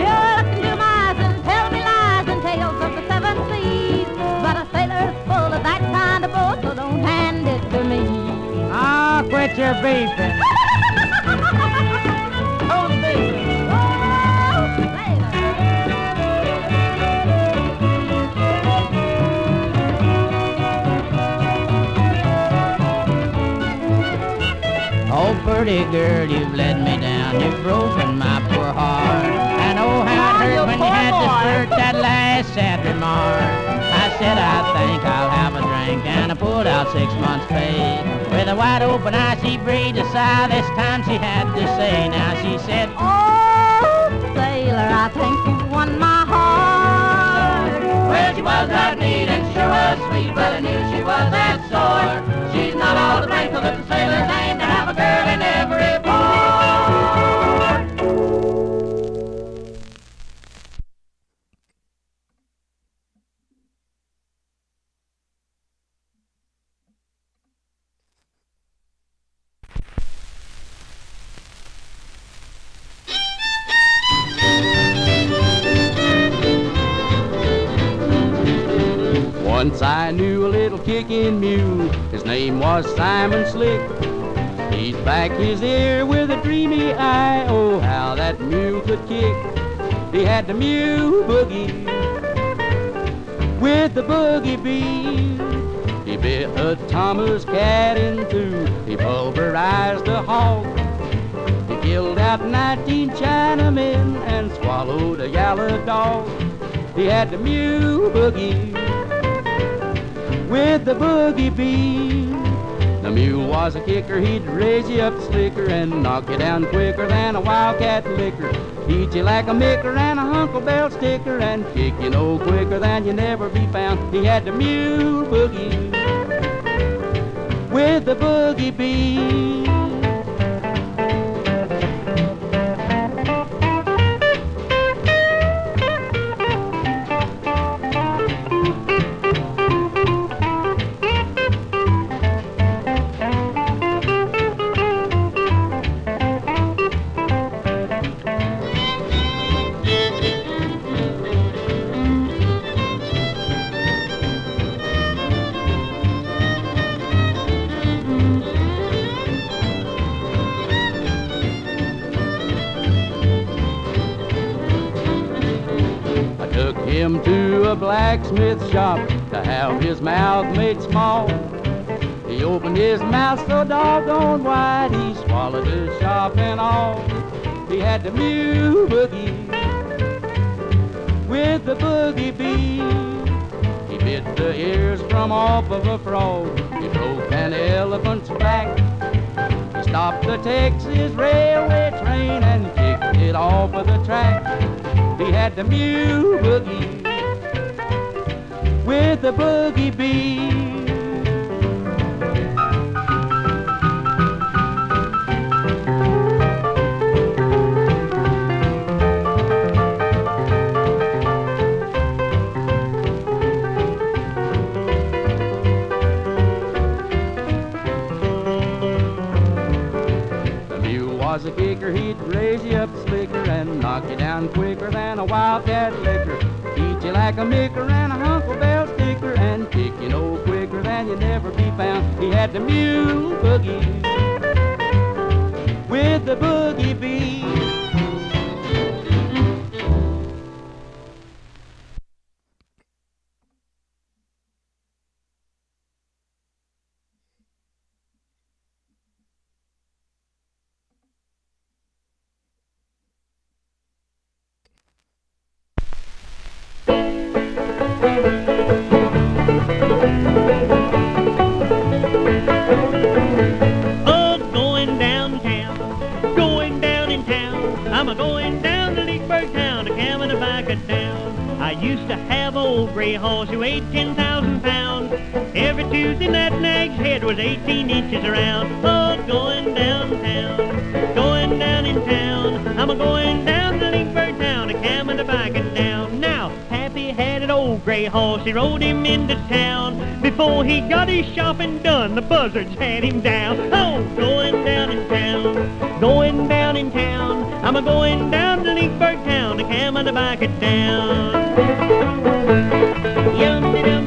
You look into my eyes and tell me lies and tales of the seven seas. But a sailor's full of that kind of boat, so don't hand it to me. Ah, quit your beefing. Pretty girl, you've let me down. You've broken my poor heart. And oh, how it hurt when you had to flirt that last sad remark. I said, I think I'll have a drink. And I pulled out six months' pay. With a wide open eye, she breathed a sigh. This time she had to say. Now she said, Oh, sailor, I think you've won my heart. Well, she was that neat and sure was sweet, but I knew she was that sore. She's not all the thankful that the sailors aim to have a girl in every Once I knew a little kicking mule. His name was Simon Slick. He'd back his ear with a dreamy eye. Oh, how that mule could kick. He had the mule boogie with the boogie beat. He bit a Thomas cat in two. He pulverized a hog. He killed out 19 Chinamen and swallowed a yellow dog. He had the mule boogie with the boogie beat. The mule was a kicker, he'd raise you up slicker and knock you down quicker than a wildcat licker. Eat you like a micker and a Uncle Bell sticker and kick you no quicker than you never be found. He had the mule boogie with the boogie beat. To his mouth made small. He opened his mouth so doggone wide, he swallowed his shop and all. He had the mule boogie with the boogie bee. He bit the ears from off of a frog. He broke an elephant's back. He stopped the Texas railway train and kicked it off of the track. He had the mule boogie with the boogie beat. Was a kicker, he'd raise you up slicker and knock you down quicker than a wildcat licker. Eat you like a micker and a Uncle And kick you no quicker than you never be found. He had the mule boogie with the boogie beat. Cam and a down. Yum, dum.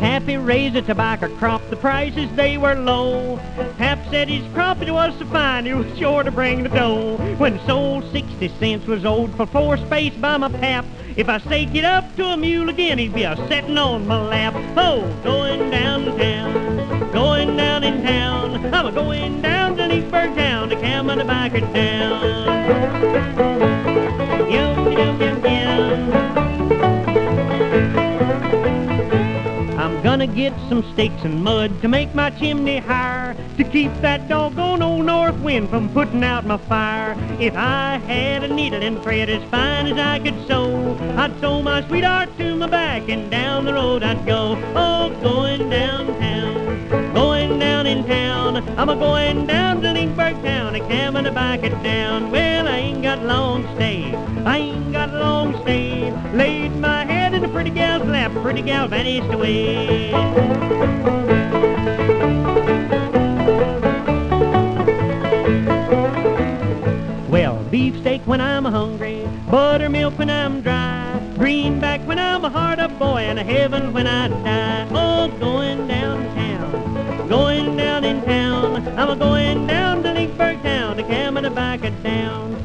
Pappy raised a tobacco crop, the prices they were low. Pap said his crop it was so fine, it was sure to bring the dough. When sold 60 cents was owed for four space by my pap. If I stake it up to a mule again, he'd be a setting on my lap. Oh, going downtown, going down in town. I'm a going down Leesburg town to cam and a biker down. Yum, yum, yum, yum. Gonna get some stakes and mud to make my chimney higher to keep that doggone old north wind from putting out my fire. If I had a needle and thread as fine as I could sew, I'd sew my sweetheart to my back and down the road I'd go. Oh, going downtown, going down in town. I'm a going down to Lynchburg town, a cam and a it down. Well, I ain't got long stay, I ain't got long stay. Laid my head pretty gal's lap, pretty gal vanished away. Well, beefsteak when I'm hungry, buttermilk when I'm dry, greenback when I'm a hard up boy, and a heaven when I die. Oh, going downtown, going down in town. I'm a going down to Lynchburg town to cam and bike it down.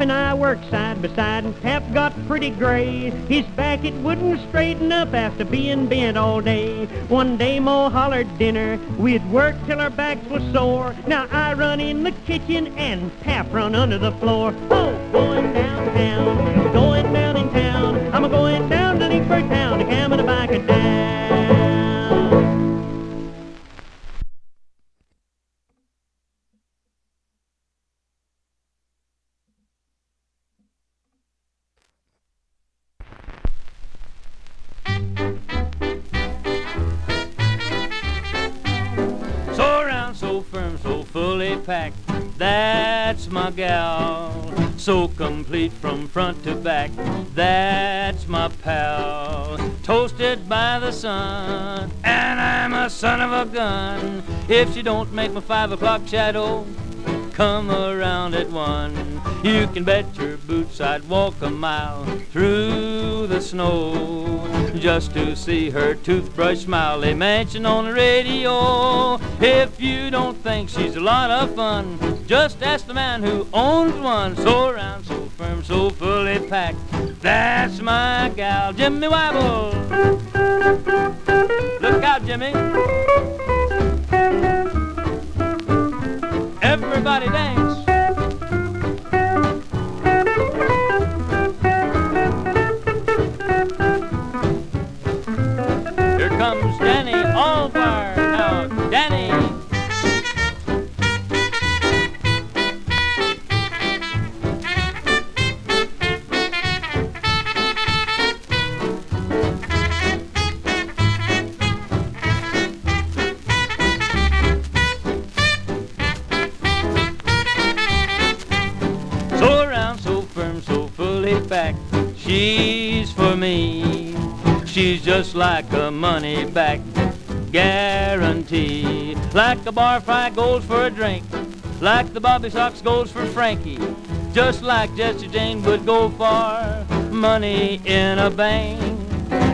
And I worked side by side, and Pap got pretty gray. His back it wouldn't straighten up after being bent all day. One day Mo hollered dinner, we'd work till our backs were sore. Now I run in the kitchen and Pap run under the floor. Oh, going downtown, going down in town. I'm a going down to Lynchburg town to and a bike it down. That's my gal. So complete from front to back. That's my pal. Toasted by the sun. And I'm a son of a gun. If she don't make my five o'clock shadow come around at one. You can bet your boots I'd walk a mile through the snow just to see her toothbrush smile. They mention on the radio. If you don't think she's a lot of fun, just ask the man who owns one. So round, so firm, so fully packed. That's my gal, Jimmy Wibble. Look out, Jimmy. Everybody dance. Here comes Danny She's for me. She's just like a money back guarantee. Like a bar fry goes for a drink. Like the Bobby Sox goes for Frankie. Just like Jesse James would go for money in a bank.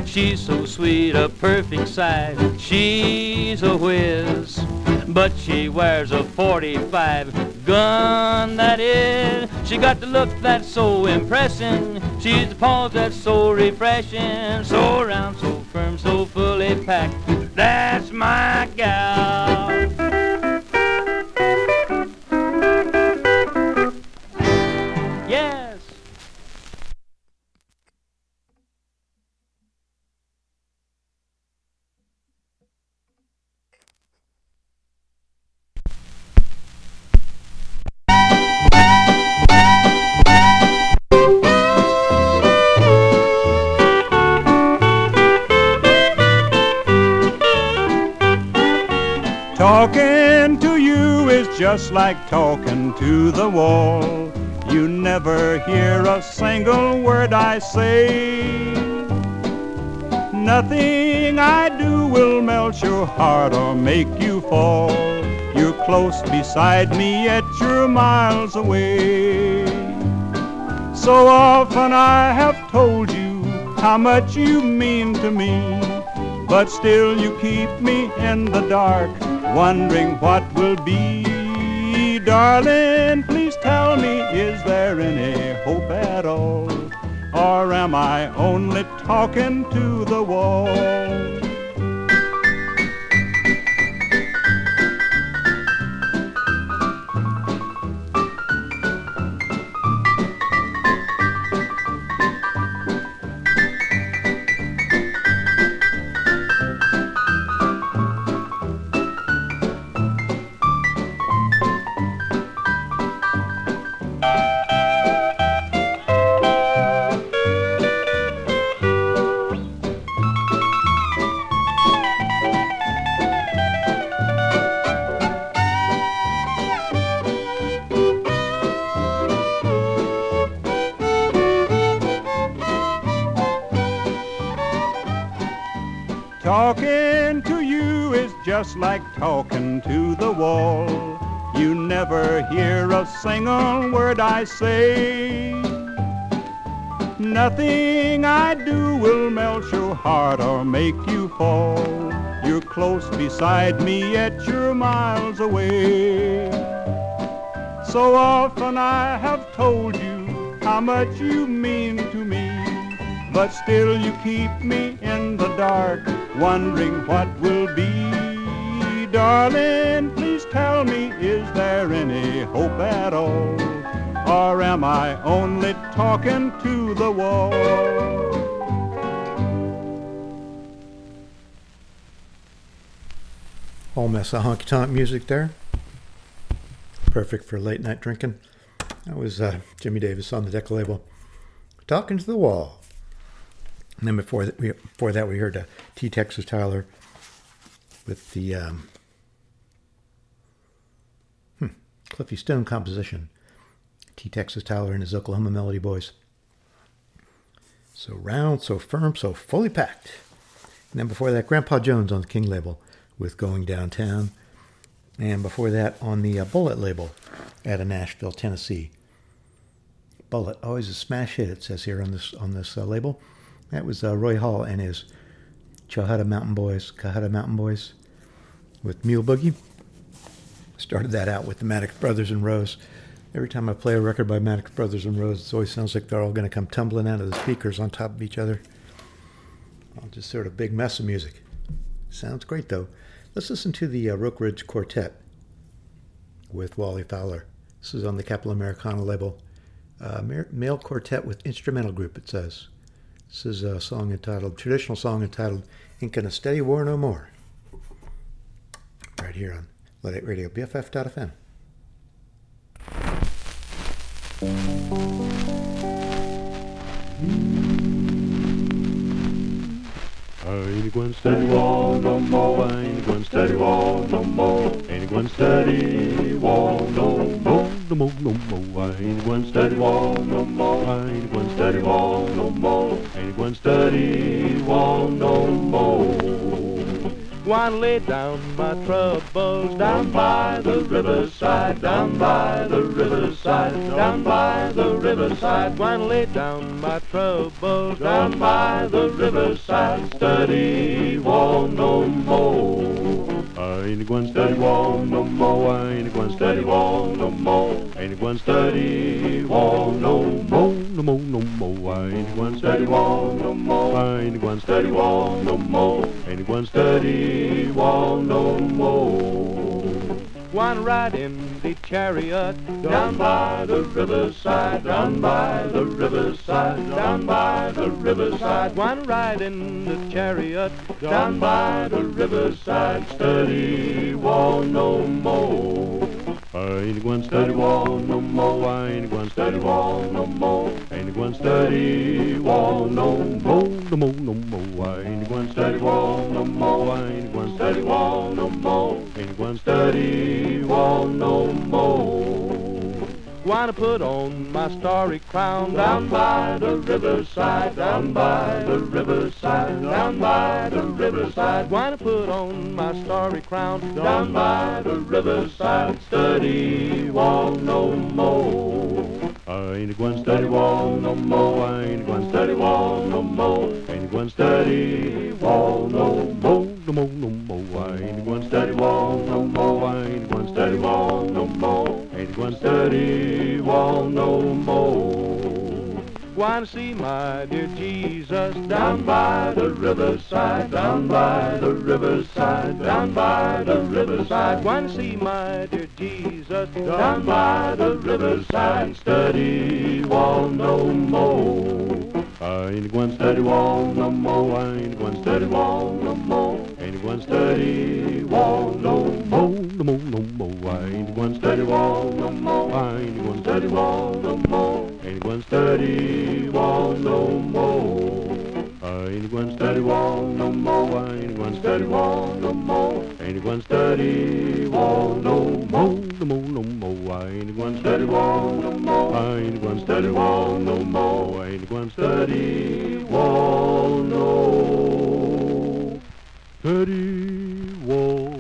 She's so sweet, a perfect size. She's a whiz. But she wears a 45 gun, that is. She got the look that's so impressing. She's the pause that's so refreshing. So round, so firm, so fully packed. That's my gal. Just like talking to the wall. You never hear a single word I say. Nothing I do will melt your heart or make you fall. You're close beside me, yet you're miles away. So often I have told you how much you mean to me, but still you keep me in the dark, wondering what will be. Darling, please tell me, is there any hope at all? Or am I only talking to the wall? Just like talking to the wall. You never hear a single word I say. Nothing I do will melt your heart or make you fall. You're close beside me, yet you're miles away. So often I have told you how much you mean to me, but still you keep me in the dark, wondering what will be. Darling, please tell me, is there any hope at all? Or am I only talking to the wall? Whole mess of honky tonk music there. Perfect for late night drinking. That was uh, Jimmie Davis on the Decca label. Talking to the wall. And then before that, we, before that, we heard uh, T. Texas Tyler with the um, Cliffy Stone composition. T. Texas Tyler and his Oklahoma Melody Boys. So round, so firm, so fully packed. And then before that, Grandpa Jones on the King label with Going Downtown. And before that, on the uh, Bullet label out of Nashville, Tennessee. Bullet, always a smash hit, it says here on this on this uh, label. That was uh, Roy Hall and his Cohutta Mountain Boys, Cohutta Mountain Boys with Mule Boogie. Started that out with the Maddox Brothers and Rose. Every time I play a record by Maddox Brothers and Rose, it always sounds like they're all going to come tumbling out of the speakers on top of each other. Just sort of big mess of music. Sounds great though. Let's listen to the uh, Oak Ridge Quartet with Wally Fowler. This is on the Capitol Americana label. Uh, male quartet with instrumental group, it says. This is a song entitled, traditional song entitled Ain't Gonna Steady War No More. Right here on Luddite Radio, BFF.fm. I ain't going steady wall no more. I ain't going steady wall no more. Ain't going steady wall no more. No more, no more. I ain't going steady wall no more. I ain't going steady wall no more. Ain't going steady wall no more. Wanna lay down my troubles down by the riverside, down by the riverside, down by the riverside. Wanna lay down my troubles down by the riverside, study wall no more. Ain't going steady wall no more. I ain't going steady wall no more. Ain't going steady wall no more. No more, no more. I ain't going steady wall no more. I ain't going steady wall no more. Ain't going steady wall no more. One ride in the chariot down by the riverside, down by the riverside, down by the riverside. One ride in the chariot down by the riverside, steady wall no more. I ain't going steady wall no more. I ain't going steady wall no more. Ain't going steady wall no more. No more, no more. I ain't going steady wall no more. I ain't going steady wall no more. Ain't going steady wall no Wanna put on my starry crown down by the riverside, down by the riverside, down by the riverside. Wanna put on my starry crown down by the riverside, study wall no more. I ain't going study wall no more. I ain't going study wall no more. Ain't going study wall no more. No more, no more. I ain't going study wall no more. I ain't going study wall no more. Ain't going study wall no more. Want to see my dear Jesus down by the riverside, down by the riverside, down by the riverside. Want to see my dear Jesus down by the riverside, study wall no more. I ain't going study wall no more. I ain't going study wall no more. Ain't going study wall no more. No more, no more. I ain't going study wall no more. I ain't going study wall no more. Ain't going study wall no more. Ain't going study wall no more. I ain't going study wall no more. Ain't going study wall no more. No more, no more. I ain't going study wall no more. I ain't going study wall no more. I ain't going study wall no. Study wall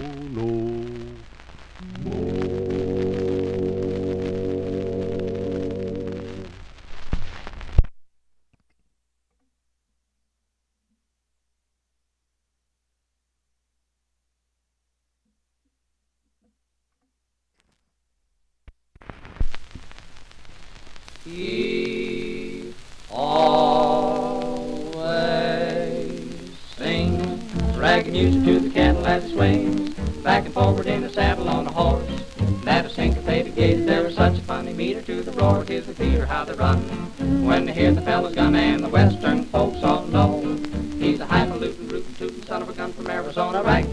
gun from Arizona,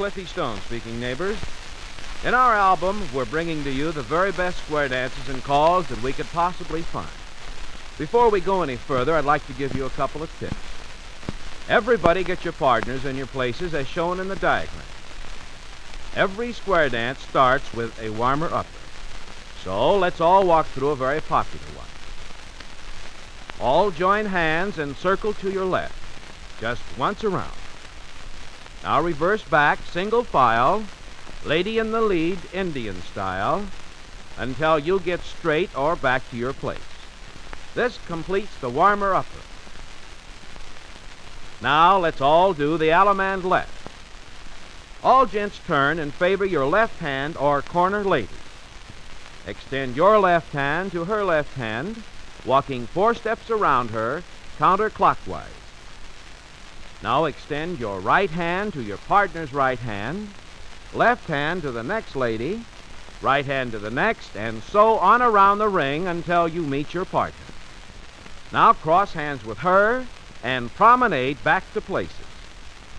Cliffy Stone speaking, neighbors. In our album, we're bringing to you the very best square dances and calls that we could possibly find. Before we go any further, I'd like to give you a couple of tips. Everybody get your partners in your places as shown in the diagram. Every square dance starts with a warmer upper. So let's all walk through a very popular one. All join hands and circle to your left. just once around. Now reverse back, single file, lady in the lead, Indian style, until you get straight or back to your place. This completes the warmer upper. Now let's all do the Allemande left. All gents turn and favor your left hand or corner lady. Extend your left hand to her left hand, walking four steps around her counterclockwise. Now extend your right hand to your partner's right hand, left hand to the next lady, right hand to the next, and so on around the ring until you meet your partner. Now cross hands with her and promenade back to places.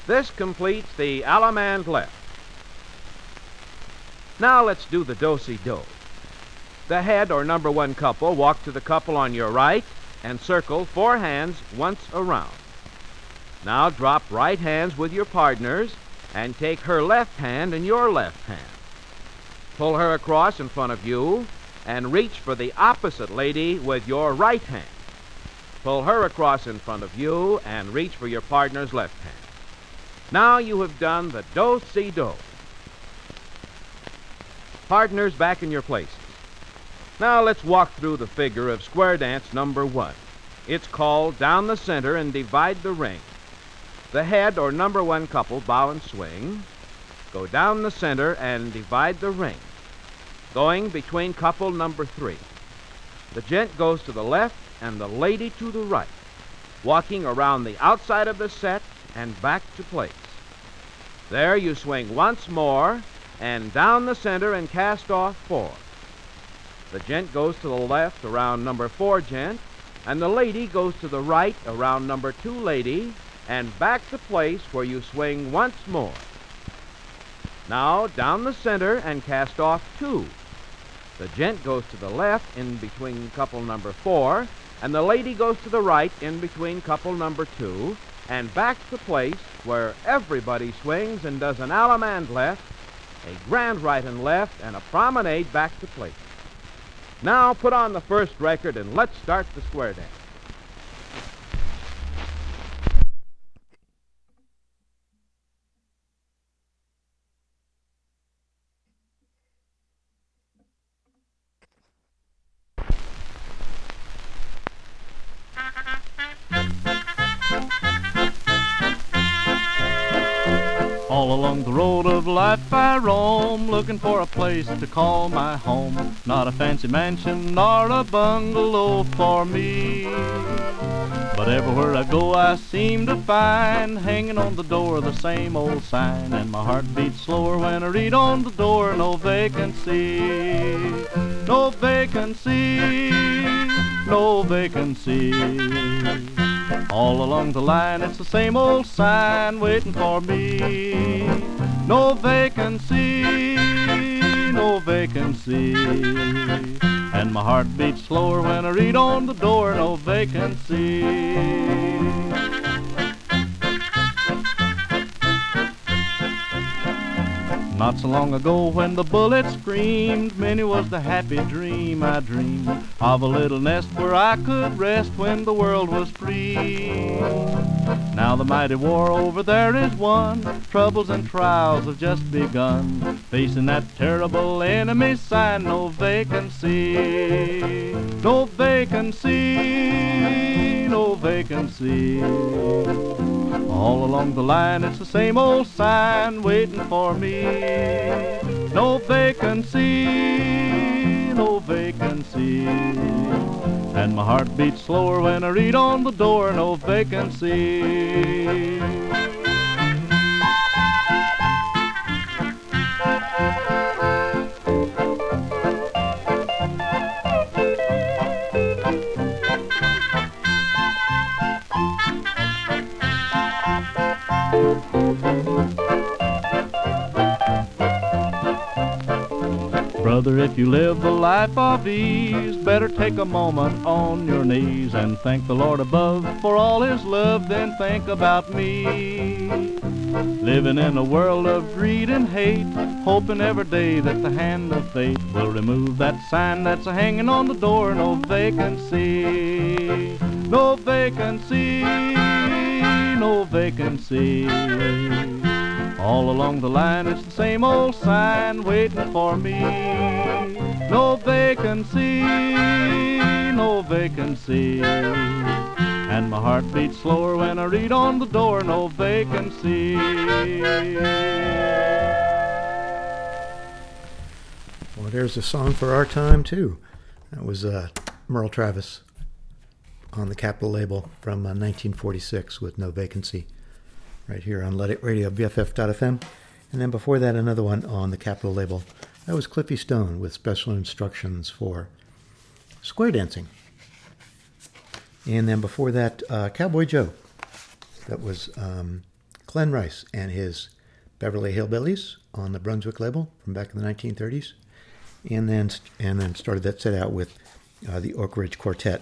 This completes the Allemande left. Now let's do the do-si-do. The head or number one couple walk to the couple on your right and circle four hands once around. Now drop right hands with your partners and take her left hand in your left hand. Pull her across in front of you and reach for the opposite lady with your right hand. Pull her across in front of you and reach for your partner's left hand. Now you have done the do-si-do. Partners back in your places. Now let's walk through the figure of square dance number one. It's called down the center and divide the ring. The head or number one couple bow and swing. Go down the center and divide the ring. Going between couple number three. The gent goes to the left and the lady to the right, walking around the outside of the set and back to place. There you swing once more and down the center and cast off four. The gent goes to the left around number four gent, and the lady goes to the right around number two lady, and back to place where you swing once more. Now down the center and cast off two. The gent goes to the left in between couple number four, and the lady goes to the right in between couple number two, and back to place where everybody swings and does an Allemande left, a grand right and left, and a promenade back to place. Now put on the first record and let's start the square dance. All along the road of life I roam, looking for a place to call my home. Not a fancy mansion nor a bungalow for me. But everywhere I go I seem to find hanging on the door the same old sign. And my heart beats slower when I read on the door no vacancy. No vacancy. No vacancy. All along the line, it's the same old sign waiting for me. No vacancy, no vacancy. And my heart beats slower when I read on the door, no vacancy. Not so long ago when the bullet screamed, many was the happy dream I dreamed of a little nest where I could rest when the world was free. Now the mighty war over there is won, troubles and trials have just begun. Facing that terrible enemy sign, no vacancy, no vacancy, no vacancy. All along the line, it's the same old sign waiting for me. No vacancy, no vacancy. And my heart beats slower when I read on the door, no vacancy. Brother, if you live the life of ease, better take a moment on your knees and thank the Lord above for all his love, then think about me. Living in a world of greed and hate, hoping every day that the hand of fate will remove that sign that's hanging on the door, no vacancy, no vacancy, no vacancy. All along the line, it's the same old sign waiting for me. No vacancy, no vacancy. And my heart beats slower when I read on the door, no vacancy. Well, there's a song for our time, too. That was uh, Merle Travis on the Capitol label from uh, 1946 with No Vacancy, right here on Luddite Radio, BFF.fm. And then before that, another one on the Capitol label. That was Cliffy Stone with special instructions for square dancing. And then before that, uh, Cowboy Joe. That was um, Glenn Rice and his Beverly Hillbillies on the Brunswick label from back in the 1930s. And then, and then started that set out with uh, the Oak Ridge Quartet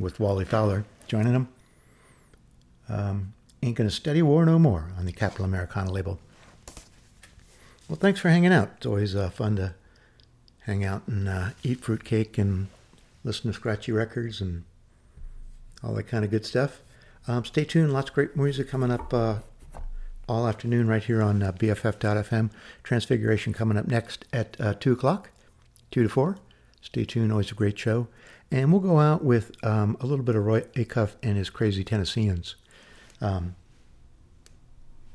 with Wally Fowler joining them. Um, Ain't Gonna Steady War No More on the Capitol Americana label. Well, thanks for hanging out. It's always uh, fun to hang out and uh, eat fruitcake and listen to scratchy records and all that kind of good stuff. Um, stay tuned. Lots of great music coming up uh, all afternoon right here on uh, BFF.fm. Transfiguration coming up next at uh, 2 o'clock, 2 to 4. Stay tuned. Always a great show. And we'll go out with um, a little bit of Roy Acuff and his Crazy Tennesseans. Um,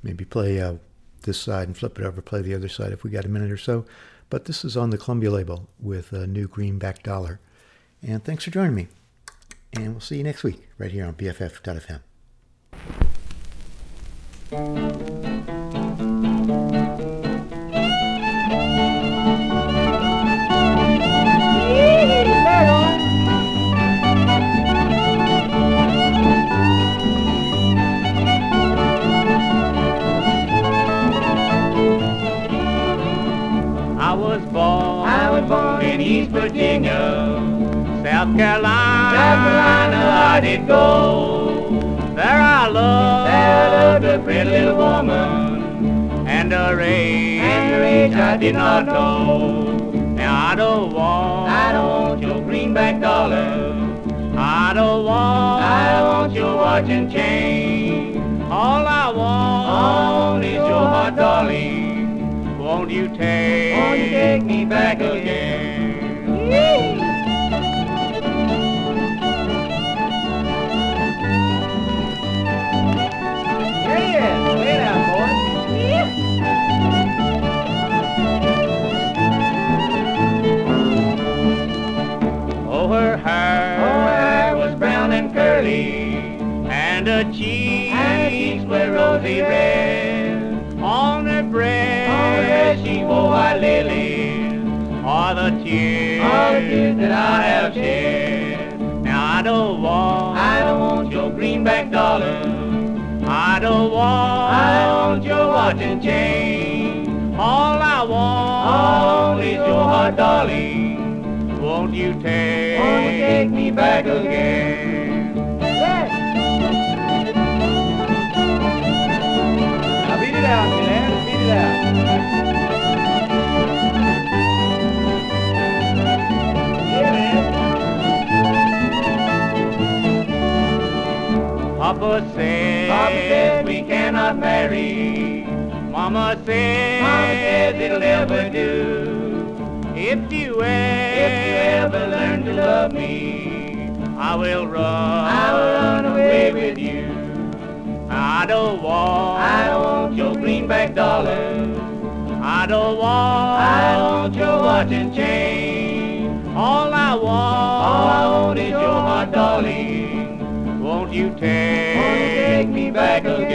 maybe play uh, this side and flip it over, play the other side if we got a minute or so. But this is on the Columbia label with a new greenback dollar. And thanks for joining me. And we'll see you next week right here on BFF.fm. East Virginia, South Carolina, Carolina I did go. There I loved, there loved a pretty little woman, and her age, and her I did not know. Now I don't want, I don't want your greenback dollar. I don't want, I want your watch and chain. All I want, all is your heart, darling. Won't you take, won't you take me back again? Her hair, was brown and curly, and all have shed. Now I don't want, I don't want your greenback dollar. I don't want, I don't want your watch and chain. All I want, all is your heart, darling. Won't you take, won't you take me back again? Papa says, Papa says we cannot marry. Mama says, Mama says it'll never do. If you ever, if you ever learn to love me, I will run, I will run away with you. I don't want, I don't want your greenback dollar. I don't want, I don't want your watch and chain. All I want, all I want is your heart, darling. Won't you take, back again?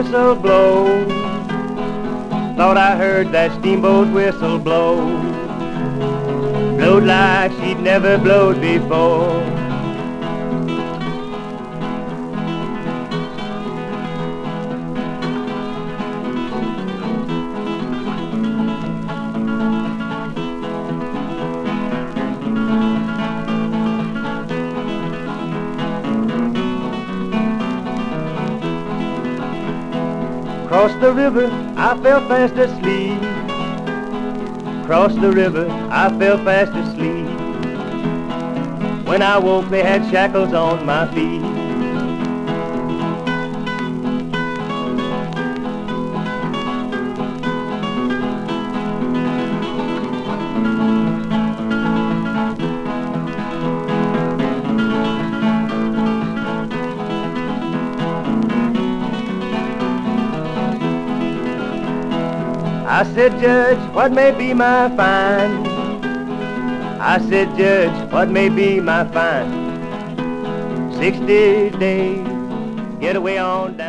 Whistle blow. Thought I heard that steamboat whistle blow. Blowed like she'd never blowed before. Cross the river, I fell fast asleep. Cross the river, I fell fast asleep. When I woke, they had shackles on my feet. I said, Judge, what may be my fine? I said, Judge, what may be my fine? Sixty days, get away on.